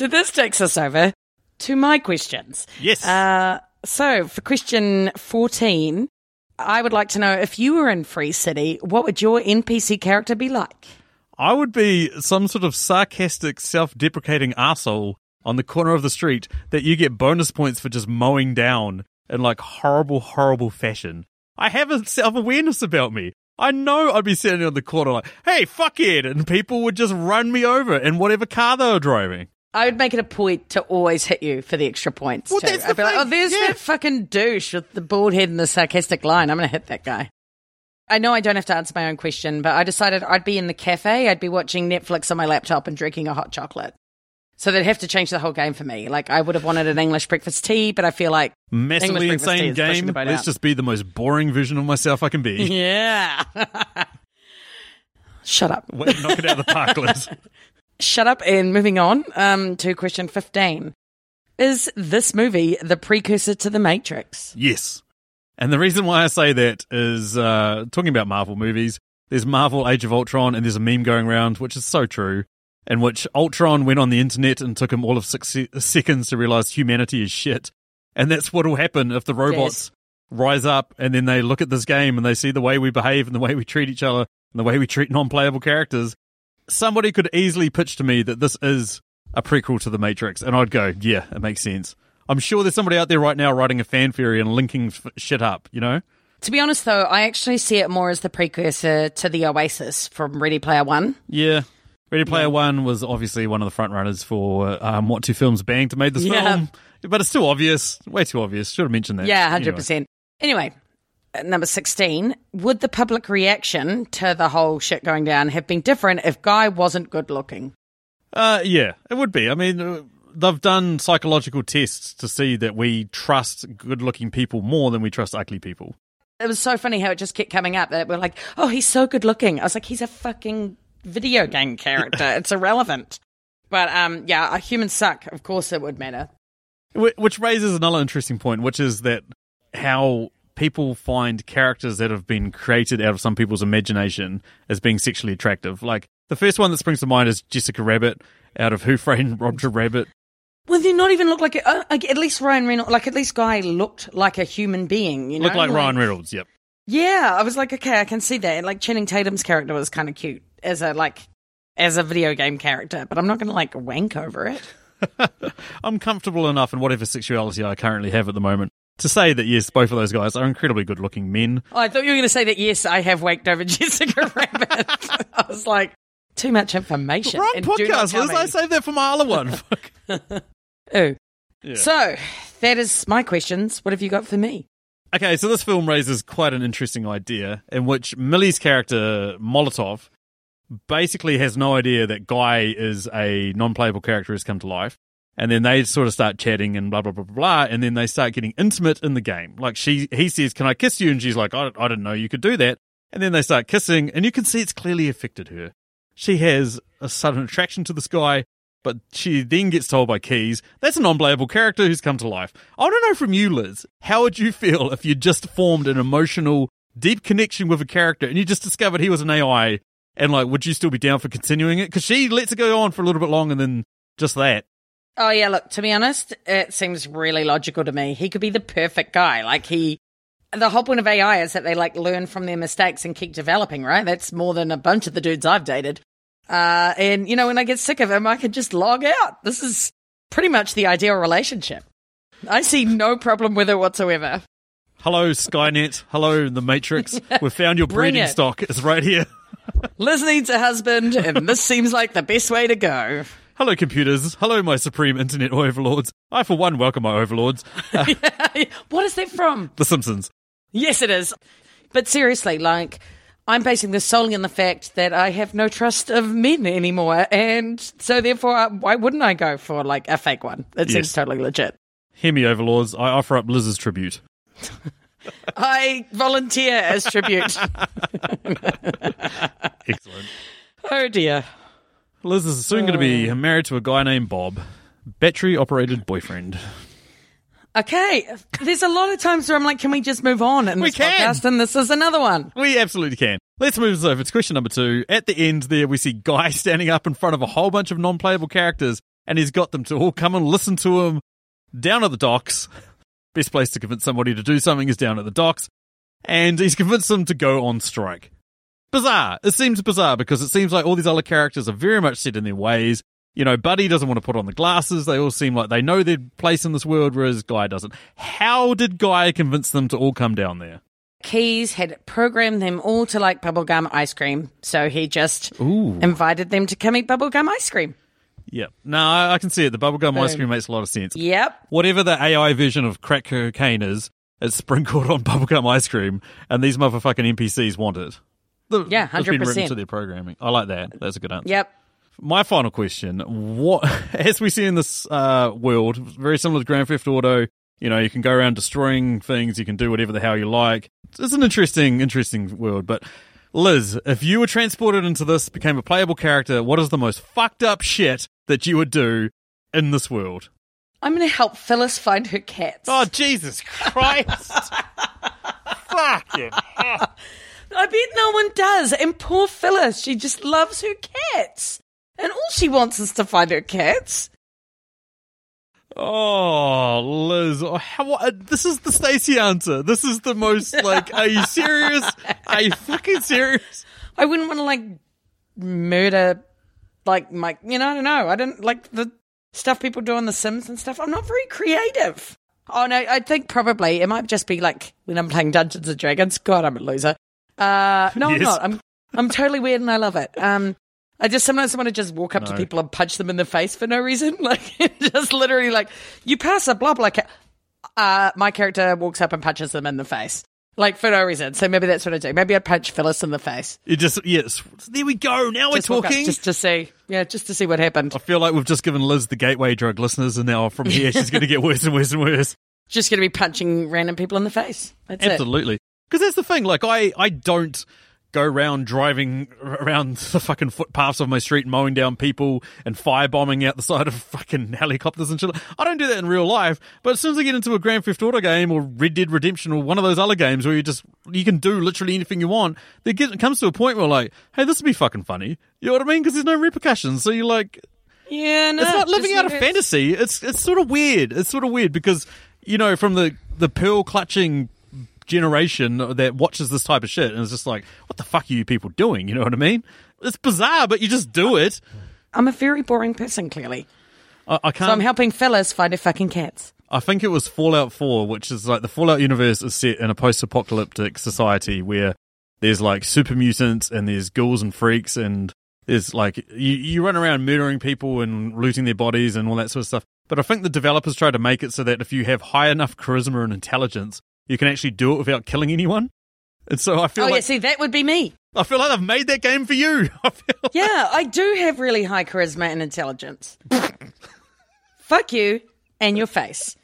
So this takes us over to my questions. Yes. Uh, so for question 14, I would like to know if you were in Free City, what would your NPC character be like? I would be some sort of sarcastic, self-deprecating asshole on the corner of the street that you get bonus points for just mowing down in like horrible, horrible fashion. I have a self-awareness about me. I know I'd be sitting on the corner like, hey, fuck it, and people would just run me over in whatever car they were driving. I would make it a point to always hit you for the extra points. Well, too. that's the I'd be like, thing, oh, there's yeah. that fucking douche with the bald head and the sarcastic line. I'm going to hit that guy. I know I don't have to answer my own question, but I decided I'd be in the cafe. I'd be watching Netflix on my laptop and drinking a hot chocolate. So they'd have to change the whole game for me. Like, I would have wanted an English breakfast tea, but I feel like. Massively English breakfast tea insane is game. the boat Let's out. just be the most boring version of myself I can be. Yeah. Shut up. Wait, Knock it out of the park, Liz. Shut up. And moving on um, to question 15. Is this movie the precursor to The Matrix? Yes. And the reason why I say that is uh, talking about Marvel movies, there's Marvel Age of Ultron, and there's a meme going around, which is so true, in which Ultron went on the internet and took him all of six se- seconds to realize humanity is shit. And that's what will happen if the robots rise up and then they look at this game and they see the way we behave and the way we treat each other and the way we treat non playable characters. Somebody could easily pitch to me that this is a prequel to The Matrix, and I'd go, yeah, it makes sense. I'm sure there's somebody out there right now writing a fan theory and linking f- shit up, you know? To be honest, though, I actually see it more as the precursor to the Oasis from Ready Player One. Yeah. Ready Player One was obviously one of the front runners for um, what two films banged to made this Yeah. film, but it's still obvious, way too obvious. Should have mentioned that. Yeah, hundred percent. Anyway, at number sixteen. Would the public reaction to the whole shit going down have been different if Guy wasn't good looking? Uh, yeah, it would be. I mean, uh, they've done psychological tests to see that we trust good-looking people more than we trust ugly people. It was so funny how it just kept coming up that we're like, "Oh, he's so good looking." I was like, "He's a fucking video game character. it's irrelevant." But um, yeah, humans suck. Of course, it would matter. Which raises another interesting point, which is that how people find characters that have been created out of some people's imagination as being sexually attractive. Like the first one that springs to mind is Jessica Rabbit out of Who Framed Roger Rabbit. Well, they not even look like, a, uh, like at least Ryan Reynolds, like at least Guy looked like a human being. You know, Looked like Ryan Reynolds. Yep. Yeah, I was like, okay, I can see that. Like Channing Tatum's character was kind of cute as a like as a video game character, but I'm not going to like wank over it. I'm comfortable enough in whatever sexuality I currently have at the moment to say that yes, both of those guys are incredibly good-looking men. Oh, I thought you were going to say that. Yes, I have waked over Jessica Rabbit. I was like, too much information. Wrong podcast, Liz. me. I saved that for my other one. Ooh. Yeah. So that is my questions. What have you got for me? Okay, so this film raises quite an interesting idea in which Millie's character, Molotov, basically has no idea that Guy is a non-playable character who's come to life. And then they sort of start chatting and blah blah blah blah blah, and then they start getting intimate in the game. Like she, he says, "Can I kiss you?" And she's like, "I, I didn't know you could do that." And then they start kissing, and you can see it's clearly affected her. She has a sudden attraction to this guy, but she then gets told by Keys, that's a non playable character who's come to life. I want to know from you, Liz, how would you feel if you just formed an emotional, deep connection with a character and you just discovered he was an AI? And like, would you still be down for continuing it? Because she lets it go on for a little bit longer than just that. Oh yeah, look, to be honest, it seems really logical to me. He could be the perfect guy. Like he the whole point of AI is that they like learn from their mistakes and keep developing, right? That's more than a bunch of the dudes I've dated. Uh, and you know, when I get sick of him, I can just log out. This is pretty much the ideal relationship. I see no problem with it whatsoever. Hello, Skynet. Hello, The Matrix. We've found your breeding it. stock. It's right here. Liz needs a husband, and this seems like the best way to go. Hello, computers. Hello, my supreme internet overlords. I, for one, welcome my overlords. what is that from? The Simpsons. Yes, it is. But seriously, like, I'm basing this solely on the fact that I have no trust of men anymore. And so, therefore, uh, why wouldn't I go for, like, a fake one? It seems totally legit. Hear me, overlords. I offer up Liz's tribute. I volunteer as tribute. Excellent. oh, dear. Liz is soon going to be uh. married to a guy named Bob. Battery operated boyfriend. Okay. There's a lot of times where I'm like, can we just move on And We this can. podcast? And this is another one. We absolutely can. Let's move this over to question number two. At the end there, we see Guy standing up in front of a whole bunch of non playable characters, and he's got them to all come and listen to him down at the docks. Best place to convince somebody to do something is down at the docks. And he's convinced them to go on strike. Bizarre. It seems bizarre because it seems like all these other characters are very much set in their ways. You know, Buddy doesn't want to put on the glasses. They all seem like they know their place in this world, whereas Guy doesn't. How did Guy convince them to all come down there? Keys had programmed them all to like bubblegum ice cream. So he just Ooh. invited them to come eat bubblegum ice cream. Yep. No, I I can see it. The bubblegum ice cream makes a lot of sense. Yep. Whatever the AI version of crack cocaine is, it's sprinkled on bubblegum ice cream, and these motherfucking NPCs want it. The- Yeah, written 100%. to their programming. I like that. That's a good answer. Yep. My final question: What, as we see in this uh, world, very similar to Grand Theft Auto, you know, you can go around destroying things, you can do whatever the hell you like. It's an interesting, interesting world. But Liz, if you were transported into this, became a playable character, what is the most fucked up shit that you would do in this world? I'm going to help Phyllis find her cats. Oh Jesus Christ! Fucking hell. I bet no one does. And poor Phyllis, she just loves her cats. And all she wants is to find her cats. Oh, Liz, oh, how, what, this is the Stacey answer. This is the most like. Are you serious? Are you fucking serious? I wouldn't want to like murder, like my, you know, I don't know. I don't like the stuff people do on The Sims and stuff. I'm not very creative. Oh no, I think probably it might just be like when I'm playing Dungeons and Dragons. God, I'm a loser. Uh, no, I'm not. I'm I'm totally weird and I love it. Um, I just sometimes want to just walk up to people and punch them in the face for no reason. Like just literally like you pass a blah blah. Ca- uh, my character walks up and punches them in the face. Like for no reason. So maybe that's what I do. Maybe I'd punch Phyllis in the face. You just yes. There we go. Now Just we're walk up talking. just to see. Yeah, just to see what happened. I feel like we've just given Liz the gateway drug listeners, and now from here she's going to get worse and worse and worse. Just going to be punching random people in the face. That's it. Because that's the thing. Like, I, I don't go around driving around the fucking footpaths of my street, mowing down people and firebombing out the side of fucking helicopters and shit. I don't do that in real life. But as soon as I get into a Grand Theft Auto game or Red Dead Redemption or one of those other games where you just you can do literally anything you want, there get, it comes to a point where like, hey, this would be fucking funny. You know what I mean? Because there's no repercussions. So you're like, Yeah, no. it's not living out a fantasy. It's it's sort of weird. It's sort of weird because you know from the the pearl clutching generation that watches this type of shit and it's just like, what the fuck are you people doing? You know what I mean? It's bizarre, but you just do it. I'm a very boring person, clearly. I, I can't. So I'm helping Phyllis find their fucking cats. I think it was Fallout 4, which is like the Fallout universe is set in a post apocalyptic society where there's like super mutants and there's ghouls and freaks and there's like you, you run around murdering people and looting their bodies and all that sort of stuff. But I think the developers try to make it so that if you have high enough charisma and intelligence, you can actually do it without killing anyone. And so I feel like Oh, yeah, see, that would be me. I feel like I've made that game for you. I feel Yeah, I do have really high charisma and intelligence. Fuck you and your face.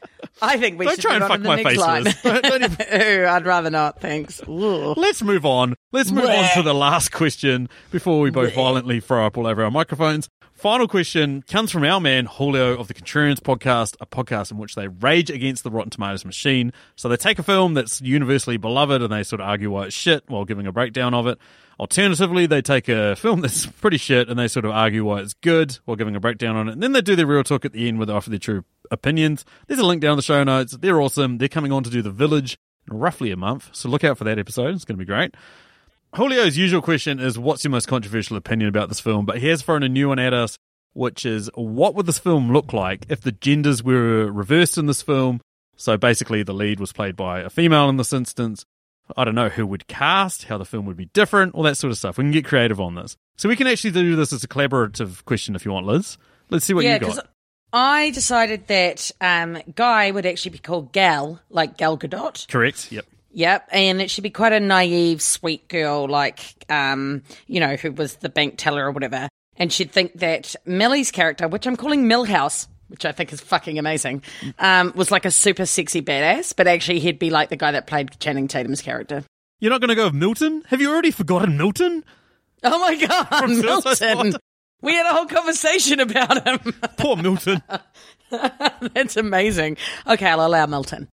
I think we Don't should try and on fuck the my next face, line. Liz. Don't even- Ooh, I'd rather not. Thanks. Ooh. Let's move on. Let's move on to the last question before we both violently throw up all over our microphones. Final question comes from our man Julio of the Contrarians podcast, a podcast in which they rage against the Rotten Tomatoes machine. So they take a film that's universally beloved and they sort of argue why it's shit while giving a breakdown of it. Alternatively, they take a film that's pretty shit and they sort of argue why it's good while giving a breakdown on it. And then they do their real talk at the end where they offer their true opinions. There's a link down in the show notes. They're awesome. They're coming on to do The Village in roughly a month. So look out for that episode. It's going to be great. Julio's usual question is what's your most controversial opinion about this film? But he has thrown a new one at us, which is what would this film look like if the genders were reversed in this film? So basically, the lead was played by a female in this instance. I don't know who would cast, how the film would be different, all that sort of stuff. We can get creative on this. So we can actually do this as a collaborative question if you want, Liz. Let's see what yeah, you got. I decided that um, Guy would actually be called Gal, like Gal Gadot. Correct. Yep. Yep, and it should be quite a naive, sweet girl, like um, you know, who was the bank teller or whatever. And she'd think that Millie's character, which I'm calling Millhouse, which I think is fucking amazing, um, was like a super sexy badass, but actually he'd be like the guy that played Channing Tatum's character. You're not going to go with Milton? Have you already forgotten Milton? Oh my god, Milton! We had a whole conversation about him. Poor Milton. That's amazing. Okay, I'll allow Milton.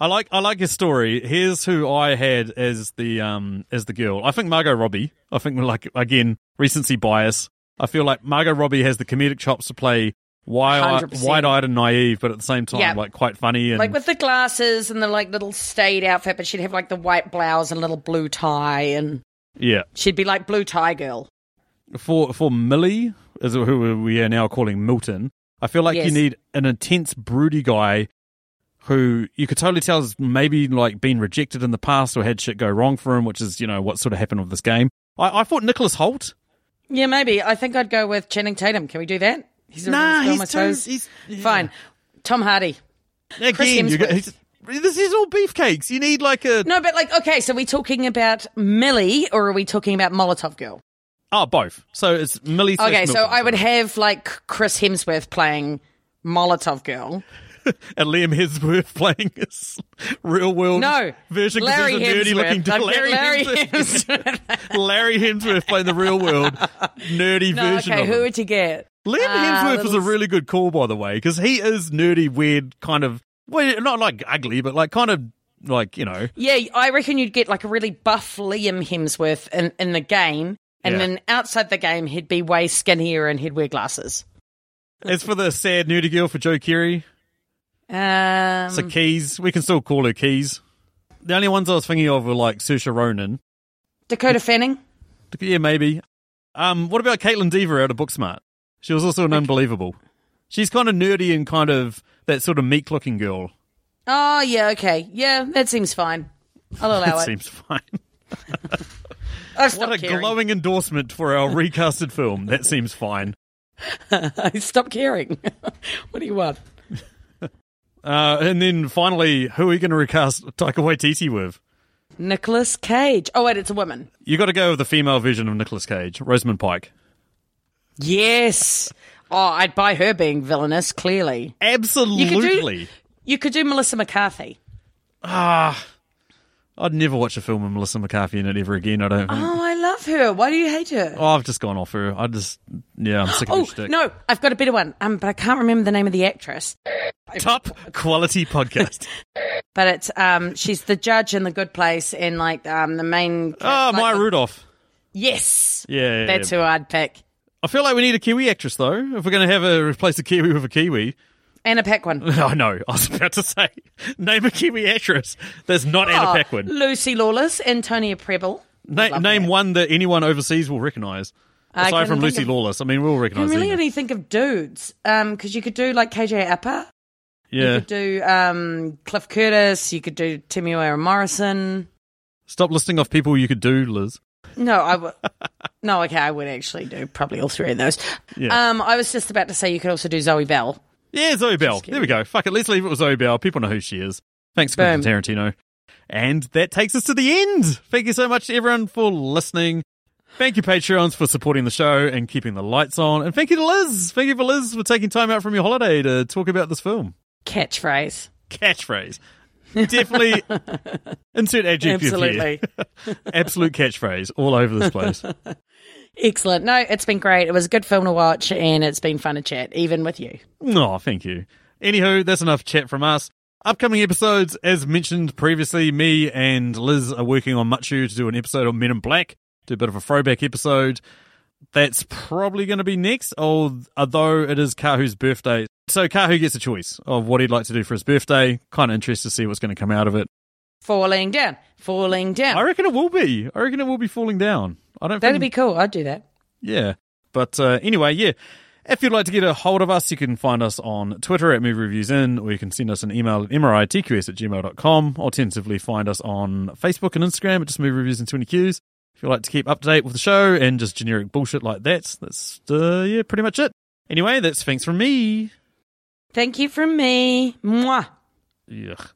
I like I like his story. Here's who I had as the um as the girl. I think Margot Robbie. I think like again recency bias. I feel like Margot Robbie has the comedic chops to play wide wide eyed and naive, but at the same time Yeah. like quite funny and Like with the glasses and the like little staid outfit, but she'd have like the white blouse and little blue tie, and yeah. she'd be like blue tie girl. For for Millie, is who we are now calling Milton. I feel like you need an intense, broody guy who you could totally tell has maybe like been rejected in the past or had shit go wrong for him, which is you know what sort of happened with this game. I, I thought Nicholas Holt. Yeah, maybe. I think I'd go with Channing Tatum. Can we do that? He's a Nah, film, he's I too. He's yeah. Fine. Tom Hardy. Again, you Hemsworth. this is all beefcakes. You need like a No, but like, okay, so are we talking about Millie or are we talking about Molotov Girl? oh both. So it's Millie. Okay, so Milton. I would have like Chris Hemsworth playing Molotov Girl. and Liam Hemsworth playing his real world No, version because Larry he's a nerdy Hemsworth. looking I'd Larry, Larry Hemsworth. Hemsworth. Larry Hemsworth playing the real world nerdy no, version okay, who would you get? Liam Ah, Hemsworth is a really good call, by the way, because he is nerdy, weird, kind of well, not like ugly, but like kind of like you know. Yeah, I reckon you'd get like a really buff Liam Hemsworth in, in the game, and Yeah. then outside the game, he'd be way skinnier and he'd wear glasses. As for the sad nerdy girl for Joe Keery, Um, so Keys, we can still call her Keys. The only ones I was thinking of were like Saoirse Ronan. Dakota Fanning. Yeah, maybe. Um, what about Kaitlyn Dever out of Booksmart? She was also an unbelievable. She's kind of nerdy and kind of that sort of meek looking girl. Oh yeah, okay, yeah, that seems fine. I'll allow That it. seems fine. I've What a caring. glowing endorsement for our recasted film. That seems fine. I stopped caring. what do you want? Uh, and then finally, who are you going to recast Taika Waititi with? Nicolas Cage. Oh wait, it's a woman. You got to go with the female version of Nicolas Cage, Rosamund Pike. Yes. Oh, I'd buy her being villainous. Clearly, Absolutely. you could do Melissa McCarthy. Ah, I'd never watch a film with Melissa McCarthy in it ever again. I don't think. Oh, love her. Why do you hate her? Oh, I've just gone off her. I just, yeah, I'm sick of her Oh shtick. no, I've got a better one. Um, but I can't remember the name of the actress. Top quality podcast. But it's um, she's the judge in The Good Place, and like um, the main. oh, like Maya the- Rudolph. Yes, Yeah, yeah, that's yeah. who I'd pick. I feel like we need a Kiwi actress though. If we're going to have a replace a Kiwi with a Kiwi. Anna Paquin. Oh no, I was about to say, name a Kiwi actress There's not Oh, Anna Paquin. Lucy Lawless, Antonia Prebble. Na- name that. one that anyone overseas will recognise. Aside from Lucy of- Lawless, I mean, we'll recognise. can really only think of dudes. Um, because you could do like KJ Apa. You could do um Cliff Curtis. You could do Temuera Morrison. stop listing off people you could do, Liz. No, I would. no, okay, I would actually do probably all three of those. Yeah. Um, I was just about to say you could also do Zoe Bell. Yeah, Zoe Bell. There we go. Fuck it. Let's leave it with Zoe Bell. People know who she is. Thanks, Quentin. Tarantino. And that takes us to the end. Thank you so much to everyone for listening. Thank you, Patreons, for supporting the show and keeping the lights on. And thank you to Liz. Thank you for Liz for taking time out from your holiday to talk about this film. Catchphrase. Catchphrase. Definitely insert adjective Absolutely. Absolute catchphrase all over this place. Excellent. No, it's been great. It was a good film to watch and it's been fun to chat, even with you. Oh, thank you. Anywho, that's enough chat from us. Upcoming episodes, as mentioned previously, me and Liz are working on Muchu to do an episode on Men in Black, do a bit of a throwback episode. That's probably going to be next, although it is Kahu's birthday. So Kahu gets a choice of what he'd like to do for his birthday. Kind of interested to see what's going to come out of it. Falling down. Falling down. I reckon it will be. I reckon it will be falling down. I don't. That'd think, be cool. I'd do that. Yeah. But uh, anyway, yeah. If you'd like to get a hold of us, you can find us on Twitter at Movie Reviews In, or you can send us an email at mritqs at gmail.com. Alternatively, find us on Facebook and Instagram at just Movie Reviews in 20 Qs. If you'd like to keep up to date with the show and just generic bullshit like that, that's, uh, yeah, pretty much it. Anyway, that's thanks from me. Thank you from me. Mwah. Yuck.